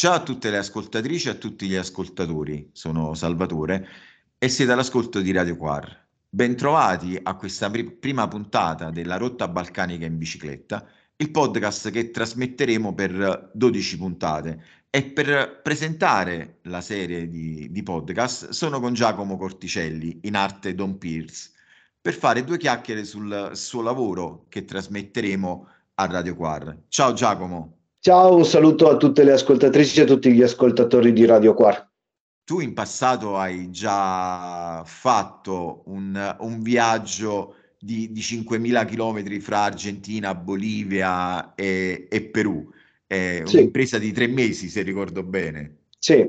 Ciao a tutte le ascoltatrici e a tutti gli ascoltatori, sono Salvatore e siete all'ascolto di Radio Quar. Bentrovati a questa pri- prima puntata della Rotta Balcanica in bicicletta, il podcast che trasmetteremo per 12 puntate. E per presentare la serie di, di podcast sono con Giacomo Corticelli, in arte Don Pierce, per fare due chiacchiere sul suo lavoro che trasmetteremo a Radio Quar. Ciao Giacomo. Ciao, un saluto a tutte le ascoltatrici e a tutti gli ascoltatori di Radio Quar. Tu in passato hai già fatto un, un viaggio di, di 5.000 km fra Argentina, Bolivia e, e Perù, è sì. un'impresa di tre mesi se ricordo bene. Sì.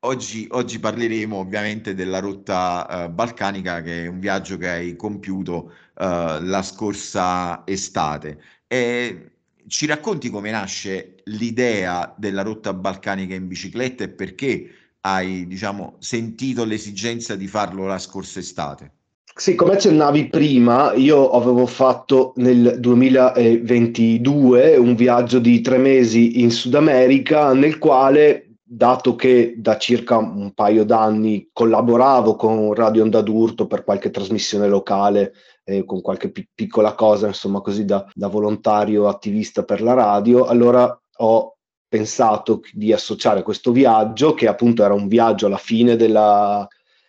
Oggi, oggi parleremo ovviamente della rotta uh, balcanica che è un viaggio che hai compiuto uh, la scorsa estate. E ci racconti come nasce l'idea della rotta balcanica in bicicletta e perché hai, diciamo, sentito l'esigenza di farlo la scorsa estate? Sì, come accennavi prima, io avevo fatto nel 2022 un viaggio di tre mesi in Sud America nel quale, dato che da circa un paio d'anni collaboravo con Radio Onda d'Urto per qualche trasmissione locale eh, con qualche pi- piccola cosa, insomma, così da, da volontario attivista per la radio, allora ho pensato di associare questo viaggio, che appunto era un viaggio alla fine della...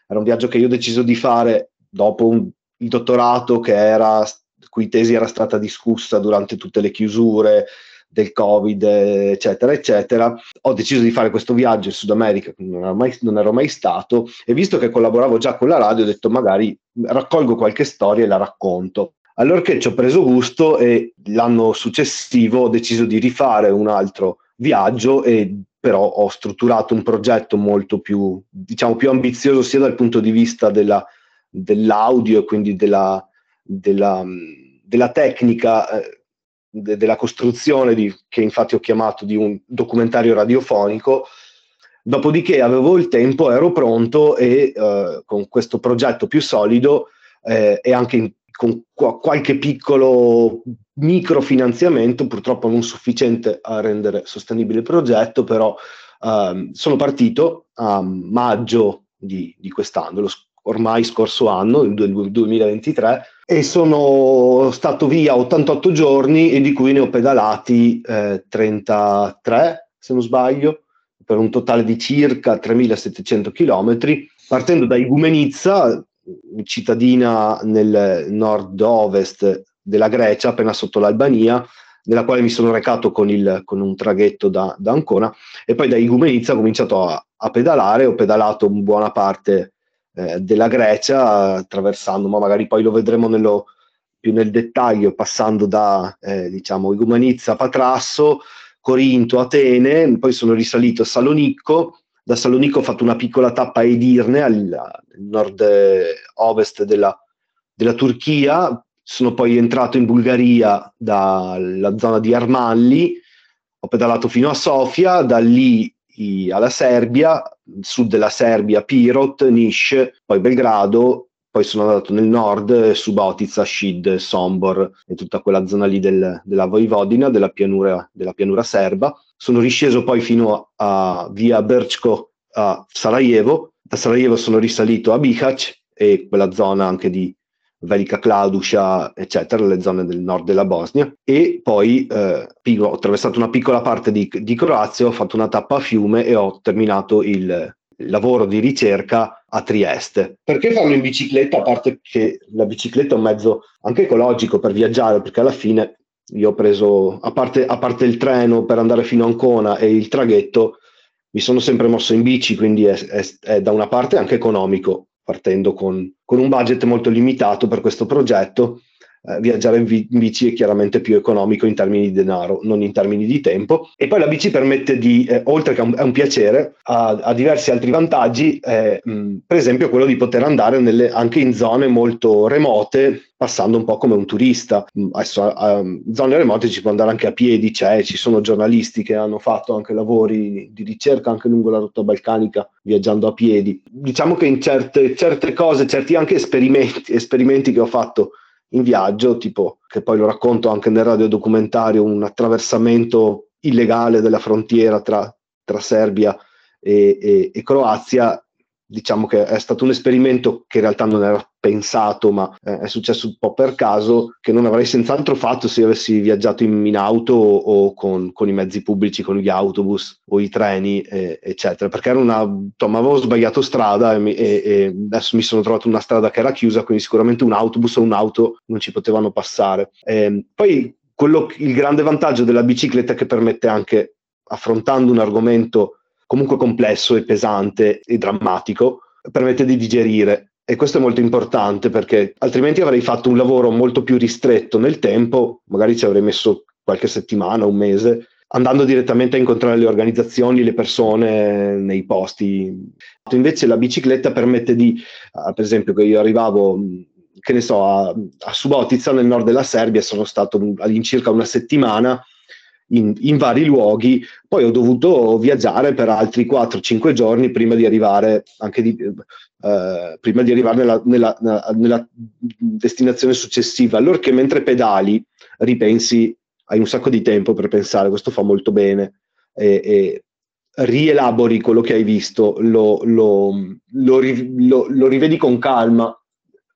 era un viaggio che io ho deciso di fare dopo un, il dottorato che era, cui tesi era stata discussa durante tutte le chiusure, del Covid, eccetera, eccetera, ho deciso di fare questo viaggio in Sud America, non ero, mai, non ero mai stato, e visto che collaboravo già con la radio, ho detto magari raccolgo qualche storia e la racconto. Allora che ci ho preso gusto e l'anno successivo ho deciso di rifare un altro viaggio e però ho strutturato un progetto molto più, diciamo, più ambizioso sia dal punto di vista della, dell'audio e quindi della, della, della tecnica eh, de- della costruzione di, che infatti ho chiamato di un documentario radiofonico. Dopodiché avevo il tempo, ero pronto e eh, con questo progetto più solido eh, e anche in, con qu- qualche piccolo microfinanziamento, purtroppo non sufficiente a rendere sostenibile il progetto, però ehm, sono partito a maggio di, di quest'anno, lo, ormai scorso anno, il 2023, e sono stato via 88 giorni e di cui ne ho pedalati eh, 33, se non sbaglio, per un totale di circa 3700 km, partendo da Igumenizza, cittadina nel nord-ovest della Grecia, appena sotto l'Albania, nella quale mi sono recato con, il, con un traghetto da, da, Ancona, e poi da Igumenizza ho cominciato a, a pedalare, ho pedalato buona parte eh, della Grecia, attraversando, ma magari poi lo vedremo nello, più nel dettaglio, passando da eh, diciamo Igumanizza, Patrasso, Corinto, Atene, poi sono risalito a Salonicco, da Salonicco ho fatto una piccola tappa a Edirne, al, nord-ovest della, della Turchia, sono poi entrato in Bulgaria dalla zona di Armalli, ho pedalato fino a Sofia, da lì alla Serbia, sud della Serbia, Pirot, Niš, poi Belgrado, poi sono andato nel nord, Subotica, Shid, Sombor e tutta quella zona lì del, della Vojvodina, della pianura, della pianura serba. Sono risceso poi fino a via Berchko a Sarajevo, da Sarajevo sono risalito a Bihać e quella zona anche di Velika Kladuša, eccetera, le zone del nord della Bosnia. E poi eh, ho attraversato una piccola parte di, di, Croazia, ho fatto una tappa a Fiume e ho terminato il lavoro di ricerca a Trieste. Perché farlo in bicicletta? A parte che la bicicletta è un mezzo anche ecologico per viaggiare, perché alla fine io ho preso, a parte, a parte il treno per andare fino a Ancona e il traghetto, mi sono sempre mosso in bici, quindi è, è, è da una parte anche economico, partendo con, con un budget molto limitato per questo progetto eh, viaggiare in, vi- in, bici è chiaramente più economico in termini di denaro, non in termini di tempo. E poi la bici permette di, eh, oltre che un, è un piacere, ha, diversi altri vantaggi, eh, mh, per esempio quello di poter andare nelle, anche in zone molto remote, passando un po' come un turista. Adesso a, a zone remote ci può andare anche a piedi, c'è, ci sono giornalisti che hanno fatto anche lavori di ricerca anche lungo la rotta balcanica viaggiando a piedi. Diciamo che in certe, certe cose, certi anche esperimenti, esperimenti che ho fatto in viaggio, tipo che poi lo racconto anche nel radiodocumentario, un attraversamento illegale della frontiera tra, tra Serbia e, e, e Croazia diciamo che è stato un esperimento che in realtà non era pensato, ma eh, è successo un po' per caso, che non avrei senz'altro fatto se avessi viaggiato in, in auto o, con, con, i mezzi pubblici, con gli autobus o i treni, eh, eccetera, perché era una, insomma, avevo sbagliato strada e, e, e, adesso mi sono trovato una strada che era chiusa, quindi sicuramente un autobus o un'auto non ci potevano passare. Eh, poi quello, il grande vantaggio della bicicletta è che permette anche, affrontando un argomento comunque complesso e pesante e drammatico, permette di digerire. E questo è molto importante perché altrimenti avrei fatto un lavoro molto più ristretto nel tempo, magari ci avrei messo qualche settimana, un mese, andando direttamente a incontrare le organizzazioni, le persone nei posti. Invece la bicicletta permette di, uh, per esempio, che io arrivavo, che ne so, a, a Subotica nel nord della Serbia, sono stato all'incirca una settimana in, in, vari luoghi, poi ho dovuto viaggiare per altri 4-5 giorni prima di arrivare, anche di, eh, prima di arrivare nella, nella, nella, destinazione successiva. Allora che mentre pedali ripensi, hai un sacco di tempo per pensare, questo fa molto bene, e, e rielabori quello che hai visto, lo, lo, lo, lo, rivedi con calma,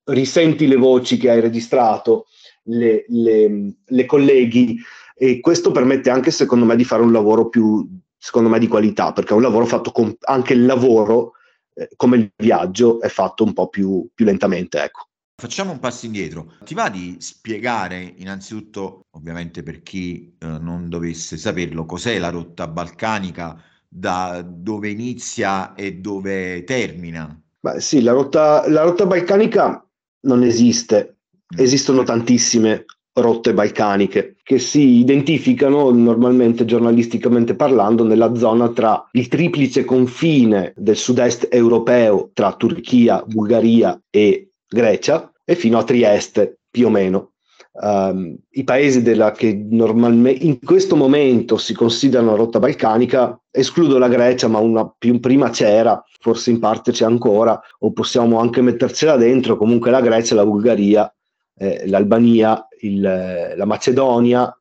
risenti le voci che hai registrato, le, le, le colleghi e questo permette anche secondo me di fare un lavoro più secondo me di qualità perché è un lavoro fatto con anche il lavoro eh, come il viaggio è fatto un po' più, più lentamente ecco. Facciamo un passo indietro. Ti va di spiegare innanzitutto, ovviamente per chi eh, non dovesse saperlo, cos'è la rotta balcanica, da dove inizia e dove termina? Beh, sì, la rotta, la rotta balcanica non esiste, mm. esistono tantissime rotte balcaniche che si identificano normalmente giornalisticamente parlando nella zona tra il triplice confine del sud-est europeo tra Turchia, Bulgaria e Grecia e fino a Trieste più o meno. Um, I paesi della, che normalmente in questo momento si considerano rotta balcanica, escludo la Grecia, ma una più prima c'era, forse in parte c'è ancora, o possiamo anche mettercela dentro, comunque la Grecia, la Bulgaria, eh, l'Albania il, la Macedonia,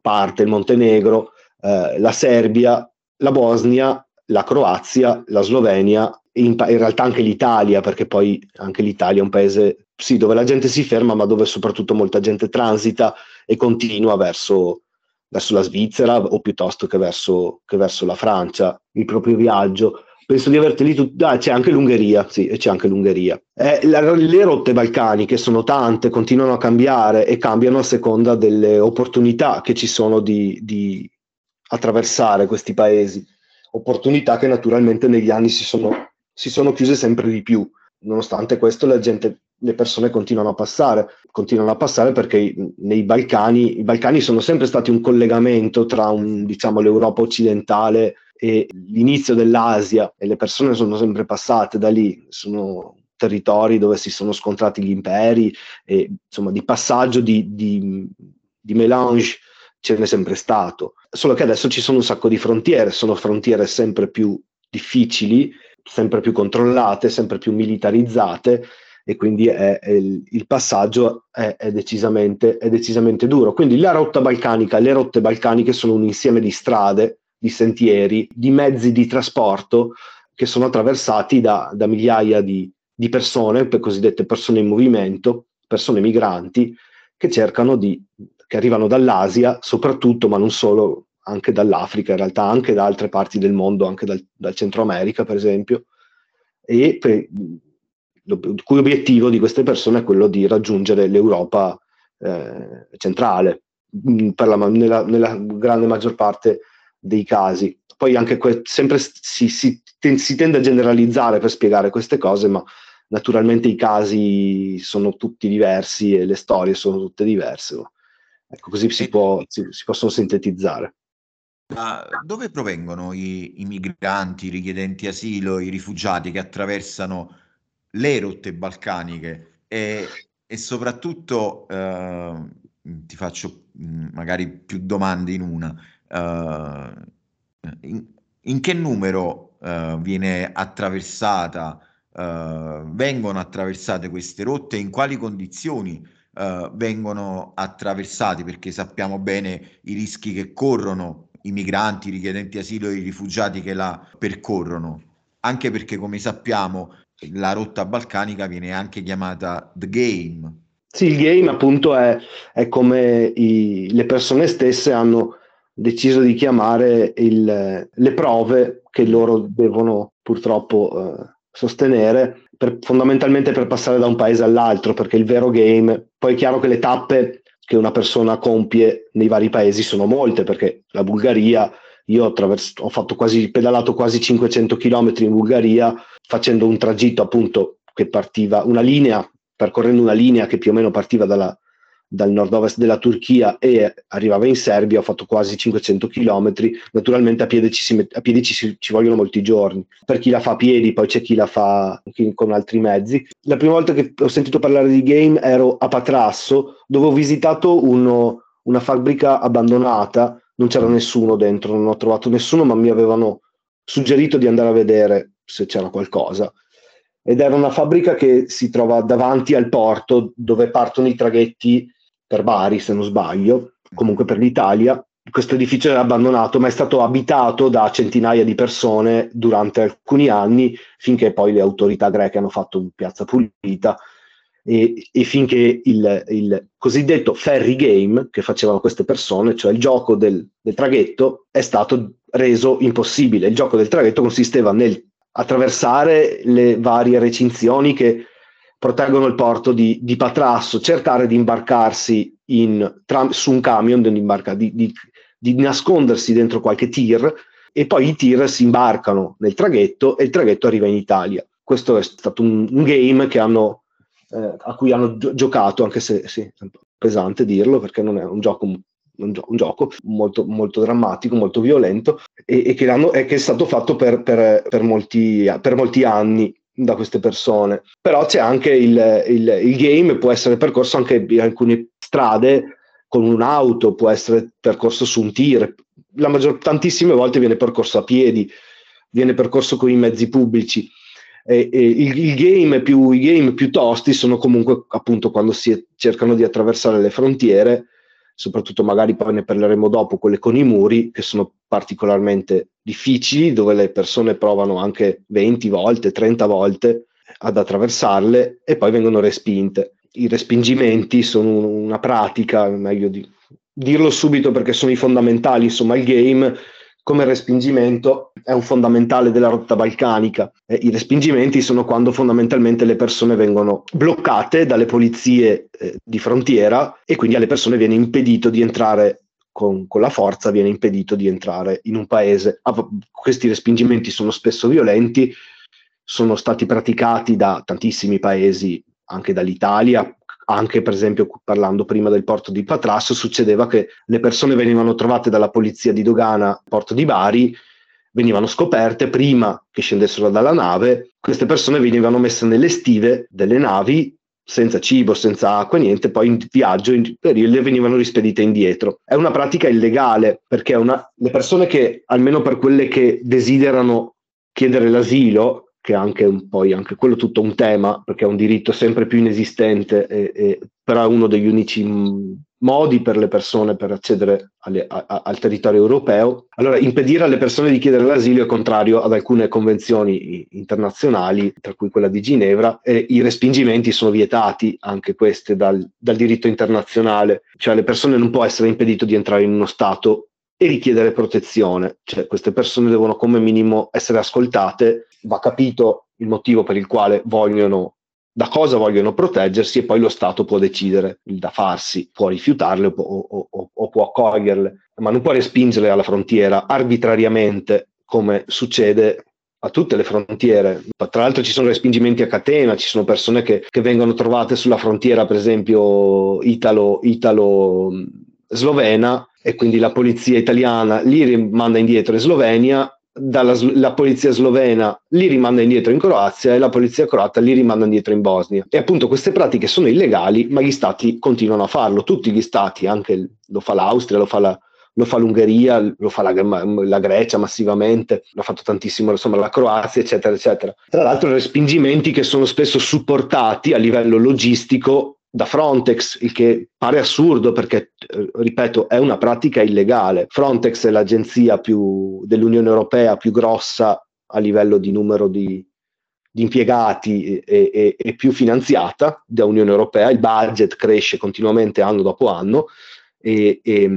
parte il Montenegro, eh, la Serbia, la Bosnia, la Croazia, la Slovenia in, in, realtà anche l'Italia, perché poi anche l'Italia è un paese sì, dove la gente si ferma, ma dove soprattutto molta gente transita e continua verso, verso la Svizzera o piuttosto che verso, che verso la Francia. Il proprio viaggio penso di averteli tutti. Ah, c'è anche l'Ungheria, sì, c'è anche l'Ungheria. Eh, la, le rotte balcaniche sono tante, continuano a cambiare e cambiano a seconda delle opportunità che ci sono di, di attraversare questi paesi. Opportunità che naturalmente negli anni si sono, si sono chiuse sempre di più. Nonostante questo, la gente, le persone continuano a passare, continuano a passare perché nei Balcani, i Balcani sono sempre stati un collegamento tra un, diciamo, l'Europa occidentale e l'inizio dell'Asia e le persone sono sempre passate da lì, sono territori dove si sono scontrati gli imperi e insomma di passaggio di, di, di melange ce n'è sempre stato, solo che adesso ci sono un sacco di frontiere, sono frontiere sempre più difficili, sempre più controllate, sempre più militarizzate e quindi è, è il, passaggio è, è, decisamente, è decisamente duro. Quindi la rotta balcanica, le rotte balcaniche sono un insieme di strade di sentieri, di mezzi di trasporto che sono attraversati da, da migliaia di, di persone, per cosiddette persone in movimento, persone migranti, che cercano di, che arrivano dall'Asia soprattutto, ma non solo, anche dall'Africa, in realtà anche da altre parti del mondo, anche dal, dal Centro America, per esempio, e per, lo, cui obiettivo di queste persone è quello di raggiungere l'Europa eh, centrale, per la, nella, nella grande maggior parte dei casi. Poi anche que- sempre si, si, ten- si tende a generalizzare per spiegare queste cose, ma naturalmente i casi sono tutti diversi e le storie sono tutte diverse. Ecco, così si, può, si, si possono sintetizzare. Da dove provengono i, i, migranti, i richiedenti asilo, i rifugiati che attraversano le rotte balcaniche e, e soprattutto eh, ti faccio mm, magari più domande in una. Uh, in, in, che numero uh, viene attraversata, uh, vengono attraversate queste rotte, in quali condizioni vengono attraversate, perché sappiamo bene i rischi che corrono i migranti, i richiedenti asilo e i rifugiati che la percorrono, anche perché come sappiamo la rotta balcanica viene anche chiamata The Game. Sì, il game appunto è, è come i, le persone stesse hanno deciso di chiamare il, le prove che loro devono purtroppo eh, sostenere per, fondamentalmente per passare da un paese all'altro, perché il vero game, poi è chiaro che le tappe che una persona compie nei vari paesi sono molte, perché la Bulgaria, io ho, ho fatto quasi, pedalato quasi 500 km in Bulgaria facendo un tragitto appunto che partiva, una linea, percorrendo una linea che più o meno partiva dalla, dal nord-ovest della Turchia e arrivava in Serbia, ho fatto quasi 500 km, naturalmente a piedi, ci, si, a piedi ci, ci, vogliono molti giorni, per chi la fa a piedi, poi c'è chi la fa con altri mezzi. La prima volta che ho sentito parlare di game ero a Patrasso, dove ho visitato uno, una fabbrica abbandonata, non c'era nessuno dentro, non ho trovato nessuno, ma mi avevano suggerito di andare a vedere se c'era qualcosa. Ed era una fabbrica che si trova davanti al porto dove partono i traghetti per Bari, se non sbaglio, comunque per l'Italia. Questo edificio era abbandonato, ma è stato abitato da centinaia di persone durante alcuni anni, finché poi le autorità greche hanno fatto un piazza pulita e, e finché il, il, cosiddetto ferry game che facevano queste persone, cioè il gioco del, del traghetto, è stato reso impossibile. Il gioco del traghetto consisteva nel attraversare le varie recinzioni che proteggono il porto di, di Patrasso, cercare di imbarcarsi in, tra, su un camion, di, di, di, nascondersi dentro qualche tir e poi i tir si imbarcano nel traghetto e il traghetto arriva in Italia. Questo è stato un, un game hanno, eh, a cui hanno gi- giocato, anche se sì, è pesante dirlo perché non è un gioco un, gio- un, gioco molto, molto, drammatico, molto violento e, e, che, e, che, è stato fatto per, per, per, molti, per molti anni da queste persone. Però c'è anche il, il, il game, può essere percorso anche in alcune strade con un'auto, può essere percorso su un tir, la maggior, tantissime volte viene percorso a piedi, viene percorso con i mezzi pubblici. E, e il, il game più, I game più tosti sono comunque appunto quando si cercano di attraversare le frontiere, soprattutto magari poi ne parleremo dopo, quelle con i muri, che sono particolarmente difficili, dove le persone provano anche 20 volte, 30 volte ad attraversarle e poi vengono respinte. I respingimenti sono una pratica, meglio di dirlo subito perché sono i fondamentali, insomma il game come respingimento è un fondamentale della rotta balcanica. Eh, I respingimenti sono quando fondamentalmente le persone vengono bloccate dalle polizie eh, di frontiera e quindi alle persone viene impedito di entrare con, con, la forza, viene impedito di entrare in un paese. Ah, questi respingimenti sono spesso violenti, sono stati praticati da tantissimi paesi, anche dall'Italia, anche per esempio parlando prima del porto di Patrasso, succedeva che le persone venivano trovate dalla polizia di dogana porto di Bari, venivano scoperte prima che scendessero dalla nave, queste persone venivano messe nelle stive delle navi senza cibo, senza acqua, niente, poi in viaggio in periodo venivano rispedite indietro. È una pratica illegale perché una, le persone che, almeno per quelle che desiderano chiedere l'asilo, che è anche un, poi anche quello tutto un tema, perché è un diritto sempre più inesistente, e, e, però è uno degli unici modi per le persone per accedere alle, a, a, al territorio europeo. Allora, impedire alle persone di chiedere l'asilo è contrario ad alcune convenzioni internazionali, tra cui quella di Ginevra, e i respingimenti sono vietati, anche queste, dal, dal diritto internazionale, cioè alle persone non può essere impedito di entrare in uno Stato e richiedere protezione, cioè queste persone devono come minimo essere ascoltate, va capito il motivo per il quale vogliono, da cosa vogliono proteggersi e poi lo Stato può decidere da farsi, può rifiutarle o, o, o, o può accoglierle, ma non può respingerle alla frontiera arbitrariamente come succede a tutte le frontiere. Tra l'altro ci sono respingimenti a catena, ci sono persone che, che vengono trovate sulla frontiera, per esempio italo, italo slovena e quindi la polizia italiana li rimanda indietro in Slovenia, dalla, la polizia slovena li rimanda indietro in Croazia e la polizia croata li rimanda indietro in Bosnia. E appunto queste pratiche sono illegali, ma gli stati continuano a farlo, tutti gli stati, anche lo fa l'Austria, lo fa la, lo fa l'Ungheria, lo fa la, la, Grecia massivamente, l'ha fatto tantissimo insomma la Croazia, eccetera, eccetera. Tra l'altro respingimenti che sono spesso supportati a livello logistico da Frontex, il che pare assurdo perché, eh, ripeto, è una pratica illegale. Frontex è l'agenzia più, dell'Unione Europea più grossa a livello di numero di, di impiegati e, e, e, più finanziata da Unione Europea, il budget cresce continuamente anno dopo anno e, e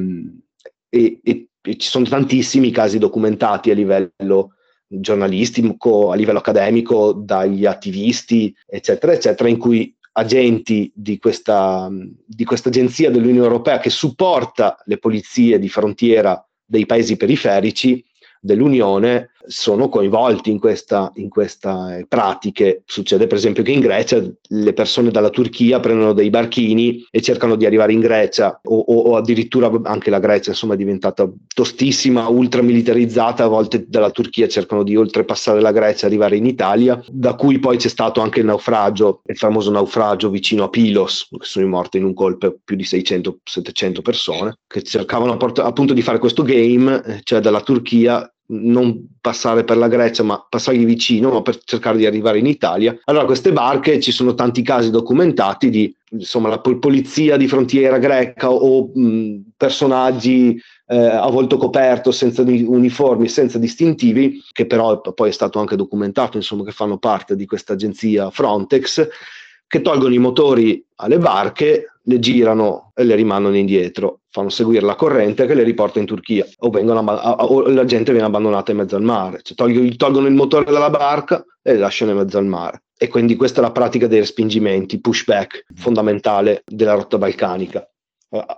ci sono tantissimi casi documentati a livello giornalistico, a livello accademico, dagli attivisti, eccetera, eccetera, in cui agenti di questa, di questa agenzia dell'Unione Europea che supporta le polizie di frontiera dei paesi periferici dell'Unione sono coinvolti in, questa, in queste pratiche. Succede per esempio che in Grecia le persone dalla Turchia prendono dei barchini e cercano di arrivare in Grecia o, o, o addirittura anche la Grecia insomma, è diventata tostissima, ultramilitarizzata, a volte dalla Turchia cercano di oltrepassare la Grecia e arrivare in Italia, da cui poi c'è stato anche il naufragio, il famoso naufragio vicino a Pilos, che sono morte in un colpo più di 600-700 persone, che cercavano appunto di fare questo game, eh, cioè dalla Turchia non passare per la Grecia, ma passargli vicino, per cercare di arrivare in Italia. Allora, queste barche ci sono tanti casi documentati di insomma la polizia di frontiera greca o mh, personaggi eh, a volto coperto, senza uniformi, senza distintivi, che però poi è stato anche documentato, insomma, che fanno parte di questa agenzia Frontex, che tolgono i motori alle barche, le girano e le rimandano indietro, fanno seguire la corrente che le riporta in Turchia o, vengono, o la gente viene abbandonata in mezzo al mare, cioè tolgono, tolgono il motore dalla barca e le lasciano in mezzo al mare. E quindi questa è la pratica dei respingimenti, pushback fondamentale della rotta balcanica,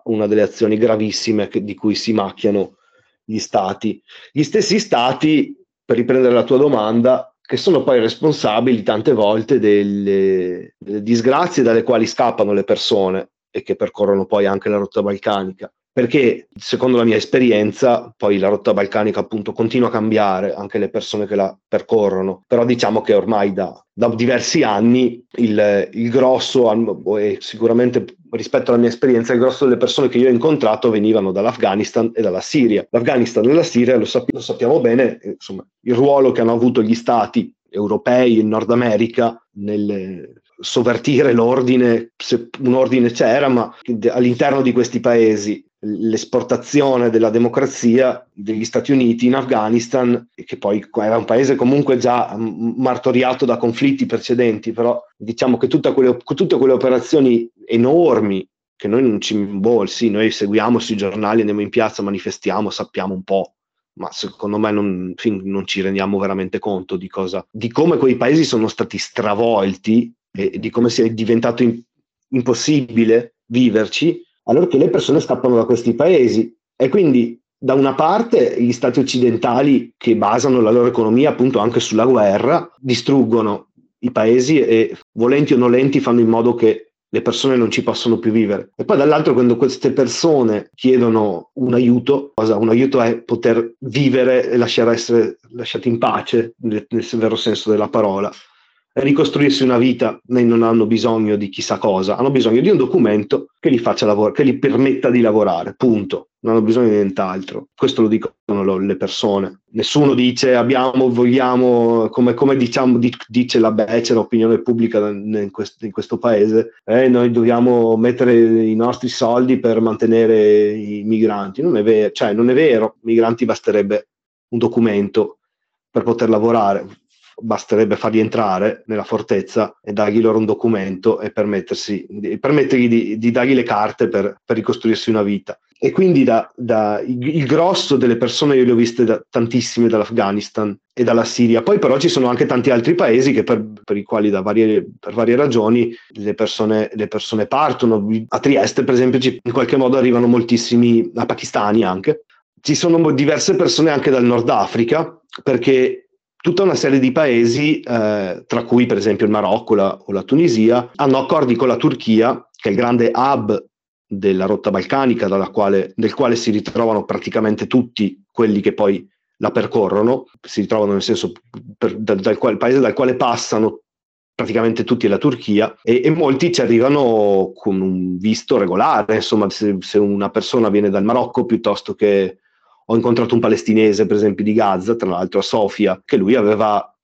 una delle azioni gravissime che, di cui si macchiano gli stati. Gli stessi stati, per riprendere la tua domanda, che sono poi responsabili tante volte delle, delle, disgrazie dalle quali scappano le persone e che percorrono poi anche la rotta balcanica. Perché secondo la mia esperienza, poi la rotta balcanica appunto continua a cambiare, anche le persone che la percorrono, però diciamo che ormai da, da diversi anni il, il grosso, e sicuramente rispetto alla mia esperienza, il grosso delle persone che io ho incontrato venivano dall'Afghanistan e dalla Siria. L'Afghanistan e la Siria, lo, sapp- lo sappiamo bene, insomma, il ruolo che hanno avuto gli stati europei in Nord America nel sovvertire l'ordine, se un ordine c'era, ma all'interno di questi paesi l'esportazione della democrazia degli Stati Uniti in Afghanistan, che poi era un paese comunque già martoriato da conflitti precedenti, però diciamo che quelle, tutte quelle operazioni enormi che noi non ci boh, noi seguiamo sui giornali, andiamo in piazza, manifestiamo, sappiamo un po', ma secondo me non, non ci rendiamo veramente conto di, cosa, di come quei paesi sono stati stravolti e di come sia diventato in, impossibile viverci, allora che le persone scappano da questi paesi. E quindi da una parte gli stati occidentali che basano la loro economia appunto anche sulla guerra, distruggono i paesi e volenti o nolenti fanno in modo che le persone non ci possono più vivere. E poi dall'altro quando queste persone chiedono un aiuto, cosa? un aiuto è poter vivere e lasciare essere lasciati in pace nel, nel vero senso della parola ricostruirsi una vita, non hanno bisogno di chissà cosa, hanno bisogno di un documento che li faccia lavorare, che gli permetta di lavorare, punto. Non hanno bisogno di nient'altro. Questo lo dicono le persone. Nessuno dice abbiamo, vogliamo, come, come diciamo, dice la becera opinione pubblica in questo, in questo paese, eh, noi dobbiamo mettere i nostri soldi per mantenere i migranti. Non è vero, cioè non è vero, migranti basterebbe un documento per poter lavorare basterebbe farli entrare nella fortezza e dargli loro un documento e permettergli di, di, dargli le carte per, per, ricostruirsi una vita. E quindi da, da, il, grosso delle persone io le ho viste da, tantissime dall'Afghanistan e dalla Siria. Poi però ci sono anche tanti altri paesi che per, per i quali varie, per varie ragioni le persone, le persone partono. A Trieste per esempio ci, in qualche modo arrivano moltissimi, pakistani anche. Ci sono diverse persone anche dal Nord Africa perché tutta una serie di paesi, eh, tra cui per esempio il Marocco la, o la Tunisia, hanno accordi con la Turchia, che è il grande hub della rotta balcanica, quale, del quale si ritrovano praticamente tutti quelli che poi la percorrono, si ritrovano nel senso per, dal, dal quale, paese dal quale passano praticamente tutti la Turchia e, e, molti ci arrivano con un visto regolare, insomma se, se, una persona viene dal Marocco piuttosto che ho incontrato un palestinese, per esempio, di Gaza, tra l'altro a Sofia, che lui aveva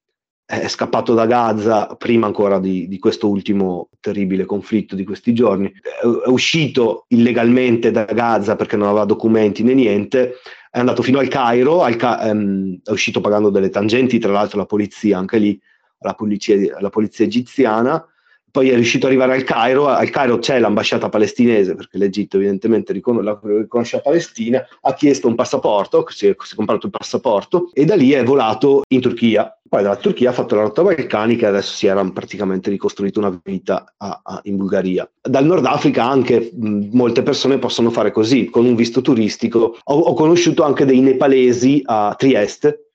è scappato da Gaza prima ancora di, di, questo ultimo terribile conflitto di questi giorni, è, uscito illegalmente da Gaza perché non aveva documenti né niente, è andato fino al Cairo, al Ca- ehm, è uscito pagando delle tangenti, tra l'altro la polizia, anche lì, la polizia, la polizia egiziana, poi è riuscito ad arrivare al Cairo, al Cairo c'è l'ambasciata palestinese, perché l'Egitto evidentemente ricon- riconosce la Palestina, ha chiesto un passaporto, si è, si è, comprato il passaporto e da lì è volato in Turchia. Poi dalla Turchia ha fatto la rotta balcanica e adesso si era praticamente ricostruito una vita a, a, in Bulgaria. Dal Nord Africa anche mh, molte persone possono fare così, con un visto turistico. Ho, ho conosciuto anche dei nepalesi a Trieste,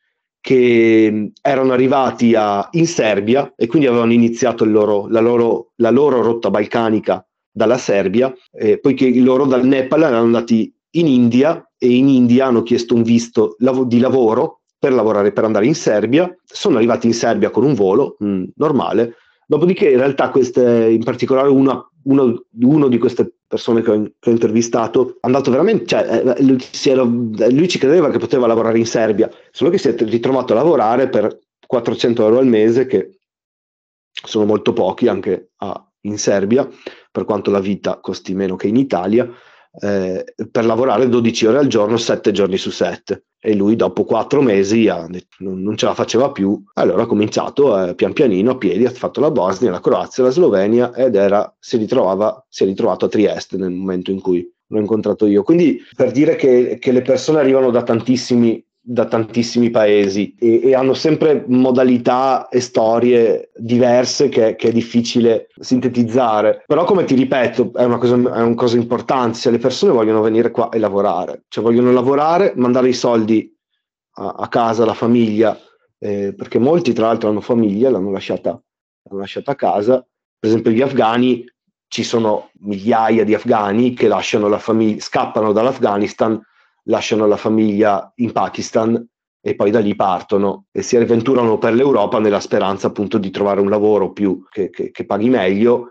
che erano arrivati a, in Serbia e quindi avevano iniziato loro, la, loro, la, loro, rotta balcanica dalla Serbia, eh, poiché loro dal Nepal erano andati in India e in India hanno chiesto un visto lav- di lavoro per lavorare, per andare in Serbia, sono arrivati in Serbia con un volo mh, mm, normale, dopodiché in realtà queste, in particolare una, uno, uno di queste persone che ho, che ho, intervistato è andato veramente, cioè, eh, lui, era, lui, ci credeva che poteva lavorare in Serbia, solo che si è ritrovato a lavorare per 400 euro al mese, che sono molto pochi anche a, in Serbia, per quanto la vita costi meno che in Italia, eh, per lavorare 12 ore al giorno, 7 giorni su 7 e lui dopo quattro mesi ha, non ce la faceva più, allora ha cominciato eh, pian pianino a piedi, ha fatto la Bosnia, la Croazia, la Slovenia ed era, si, ritrovava, si è ritrovato a Trieste nel momento in cui l'ho incontrato io. Quindi per dire che, che le persone arrivano da tantissimi da tantissimi paesi e, e, hanno sempre modalità e storie diverse che, che, è difficile sintetizzare. Però, come ti ripeto, è una, cosa, è una cosa importante. Se le persone vogliono venire qua e lavorare, cioè vogliono lavorare, mandare i soldi a, a casa, alla famiglia, eh, perché molti tra l'altro hanno famiglia, l'hanno lasciata, l'hanno lasciata a casa. Per esempio, gli afghani ci sono migliaia di afghani che lasciano la famiglia, scappano dall'Afghanistan lasciano la famiglia in Pakistan e poi da lì partono e si avventurano per l'Europa nella speranza appunto di trovare un lavoro più che, che, che paghi meglio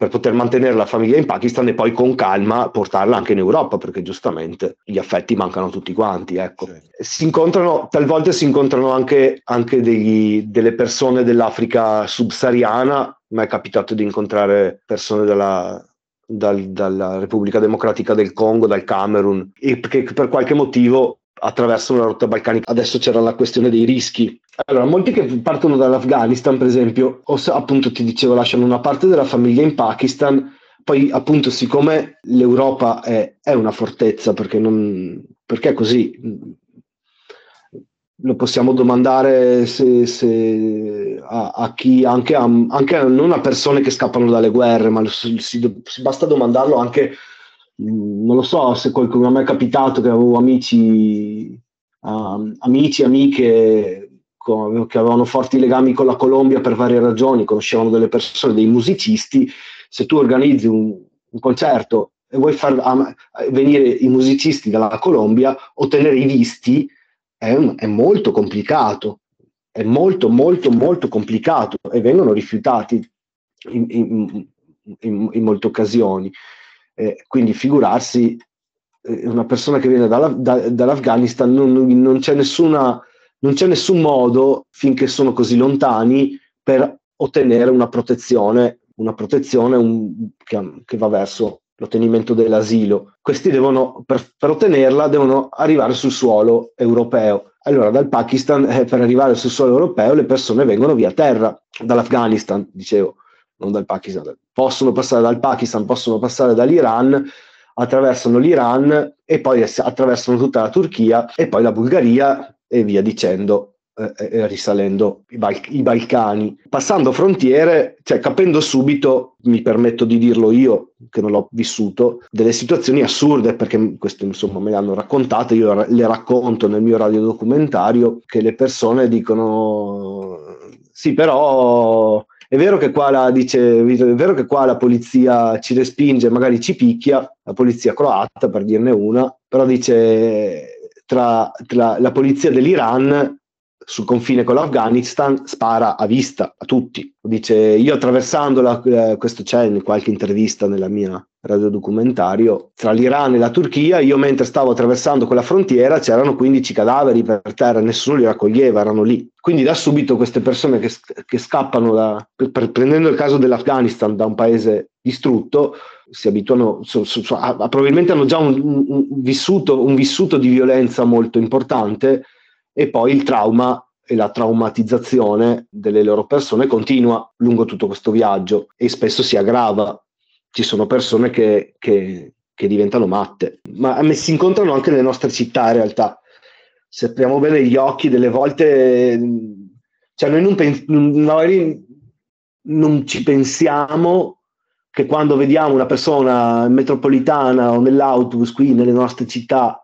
per poter mantenere la famiglia in Pakistan e poi con calma portarla anche in Europa, perché giustamente gli affetti mancano tutti quanti. Ecco. Certo. Si incontrano, talvolta si incontrano anche, anche degli, delle persone dell'Africa subsahariana, mi è capitato di incontrare persone della, dal, dalla Repubblica Democratica del Congo, dal Camerun, e che per qualche motivo attraversano la rotta balcanica. Adesso c'era la questione dei rischi. Allora, molti che partono dall'Afghanistan, per esempio, o se, appunto ti dicevo, lasciano una parte della famiglia in Pakistan, poi appunto siccome l'Europa è, è una fortezza, perché, non, perché così, lo possiamo domandare se, se a, a, chi, anche a, anche a, non a persone che scappano dalle guerre, ma si, si, basta domandarlo anche, mm, non lo so, se qualcuno a me è capitato che avevo amici, uh, amici, amiche che avevano forti legami con la Colombia per varie ragioni, conoscevano delle persone, dei musicisti, se tu organizzi un, un concerto e vuoi far venire i musicisti dalla Colombia, ottenere i visti, è, un, è molto complicato, è molto molto molto complicato e vengono rifiutati in, in, in, in molte occasioni. Eh, quindi figurarsi eh, una persona che viene dalla, da, dall'Afghanistan non, non, c'è nessuna, non c'è nessun modo finché sono così lontani per ottenere una protezione, una protezione un, che, che va verso l'ottenimento dell'asilo. Questi devono, per, per, ottenerla, devono arrivare sul suolo europeo. Allora, dal Pakistan, eh, per arrivare sul suolo europeo, le persone vengono via terra, dall'Afghanistan, dicevo, non dal Pakistan. Possono passare dal Pakistan, possono passare dall'Iran, attraversano l'Iran e poi attraversano tutta la Turchia e poi la Bulgaria e via dicendo eh, eh, risalendo i, Bal- i, Balcani, passando frontiere, cioè capendo subito, mi permetto di dirlo io che non l'ho vissuto, delle situazioni assurde, perché queste insomma me le hanno raccontate, io le racconto nel mio radiodocumentario, che le persone dicono sì però è vero che qua la dice, è vero che qua la polizia ci respinge, magari ci picchia, la polizia croata per dirne una, però dice tra, tra la polizia dell'Iran sul confine con l'Afghanistan spara a vista a tutti. Dice io attraversando la, eh, questo c'è in qualche intervista nella mia radiodocumentario tra l'Iran e la Turchia, io mentre stavo attraversando quella frontiera c'erano 15 cadaveri per terra, nessuno li raccoglieva, erano lì. Quindi da subito queste persone che, che scappano, da, per, prendendo il caso dell'Afghanistan, da un paese distrutto, si abituano, so, so, so, a, probabilmente hanno già un, un, un, vissuto, un vissuto di violenza molto importante e poi il trauma e la traumatizzazione delle loro persone continua lungo tutto questo viaggio e spesso si aggrava. Ci sono persone che, che, che diventano matte, ma si incontrano anche nelle nostre città in realtà. Se apriamo bene gli occhi, delle volte, cioè noi non, pens- magari non ci pensiamo che quando vediamo una persona metropolitana o nell'autobus qui nelle nostre città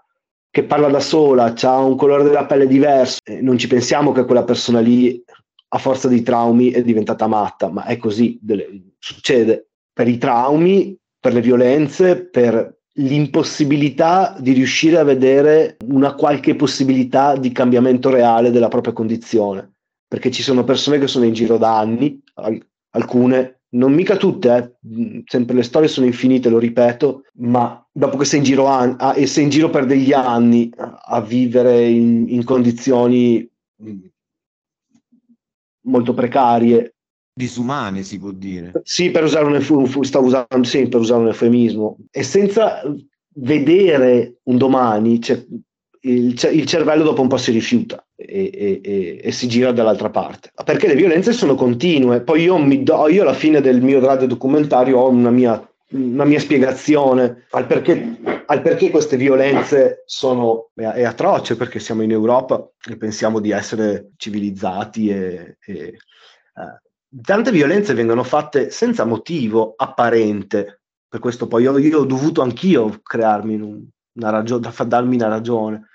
che parla da sola, ha un colore della pelle diverso, non ci pensiamo che quella persona lì a forza di traumi è diventata matta, ma è così, delle, succede per i traumi, per le violenze, per l'impossibilità di riuscire a vedere una qualche possibilità di cambiamento reale della propria condizione, perché ci sono persone che sono in giro da anni, alcune non mica tutte, eh. sempre le storie sono infinite, lo ripeto, ma dopo che sei in giro, a, a, e sei in giro per degli anni a vivere in, in condizioni mm, molto precarie. Disumane si può dire. Sì, per usare un, stavo usando, sì, per usare un eufemismo. E senza vedere un domani, cioè, il, il, cervello dopo un po' si rifiuta e, e, e, e, si gira dall'altra parte. Perché le violenze sono continue. Poi io, mi do, io alla fine del mio radio documentario ho una mia, una mia spiegazione al perché, al perché, queste violenze sono è, atroce, perché siamo in Europa e pensiamo di essere civilizzati e, e eh, tante violenze vengono fatte senza motivo apparente. Per questo poi io, io ho dovuto anch'io crearmi un, una ragione, darmi una ragione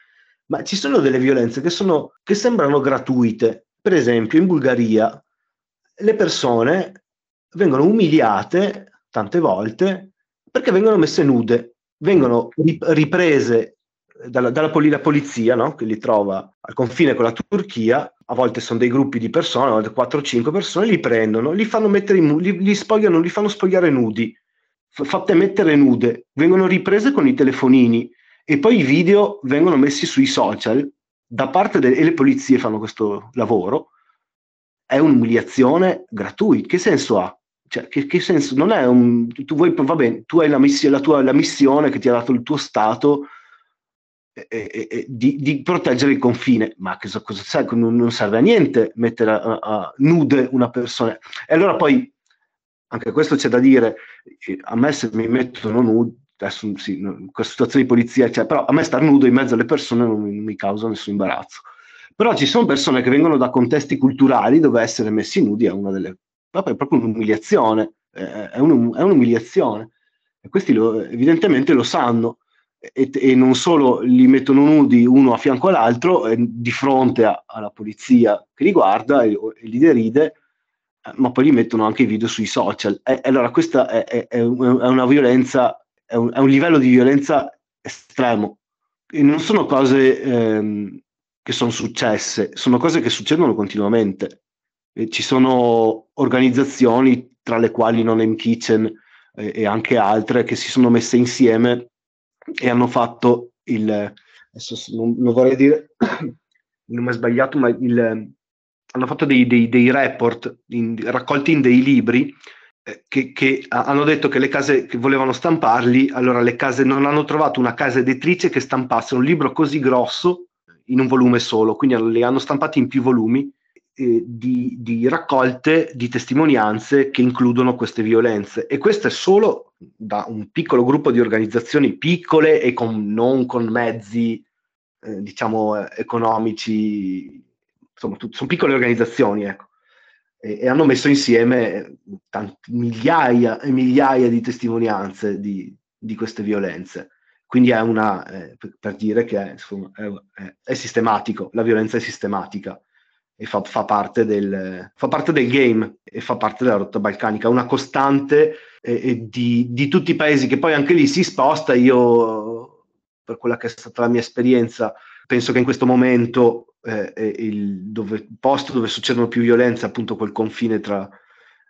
ma ci sono delle violenze che, sono, che sembrano gratuite. Per esempio, in Bulgaria le persone vengono umiliate tante volte perché vengono messe nude, vengono riprese dalla, dalla poli- polizia no? che li trova al confine con la Turchia, a volte sono dei gruppi di persone, a volte 4 5 persone, li prendono, li fanno mettere in, li, li spogliano, li fanno spogliare nudi, fatte mettere nude, vengono riprese con i telefonini, e poi i video vengono messi sui social da parte delle e le polizie fanno questo lavoro, è un'umiliazione gratuita. Che senso ha? Cioè, che, che, senso? Non è un. Tu vuoi, va bene, tu hai la, miss- la, tua, la missione che ti ha dato il tuo Stato e, e, e, di, di, proteggere il confine, ma che cosa serve? Non, non, serve a niente mettere a, a nude una persona. E allora poi, anche questo c'è da dire, a me se mi mettono nude, adesso sì, questa situazione di polizia, cioè, però a me star nudo in mezzo alle persone non non mi, causa nessun imbarazzo. Però ci sono persone che vengono da contesti culturali dove essere messi nudi è una delle... è proprio un'umiliazione, è, un, è un'umiliazione. E questi lo, evidentemente lo sanno e, e, non solo li mettono nudi uno a fianco all'altro eh, di fronte a, alla polizia che li guarda e, e li deride, eh, ma poi li mettono anche i video sui social. E, allora questa è, è, è, una violenza è un, è un livello di violenza estremo. E non sono cose ehm, che sono successe, sono cose che succedono continuamente. E ci sono organizzazioni, tra le quali Non Name Kitchen eh, e anche altre, che si sono messe insieme e hanno fatto il, adesso non, non vorrei dire il nome sbagliato, ma il, hanno fatto dei, dei, dei report in, raccolti in dei libri eh, che, che, hanno detto che le case che volevano stamparli, allora le case non hanno trovato una casa editrice che stampasse un libro così grosso in un volume solo, quindi li hanno stampati in più volumi eh, di, di, raccolte di testimonianze che includono queste violenze. E questo è solo da un piccolo gruppo di organizzazioni piccole e con, non con mezzi, eh, diciamo, economici, insomma, tut- sono piccole organizzazioni, ecco e, e hanno messo insieme tanti, migliaia e migliaia di testimonianze di, di queste violenze. Quindi è una, eh, per, dire che è, insomma, è, è, sistematico, la violenza è sistematica e fa, fa, parte del, fa, parte del, game e fa parte della rotta balcanica, una costante eh, di, di, tutti i paesi che poi anche lì si sposta. Io, per quella che è stata la mia esperienza, penso che in questo momento eh, il, dove, posto dove succedono più violenze, appunto quel confine tra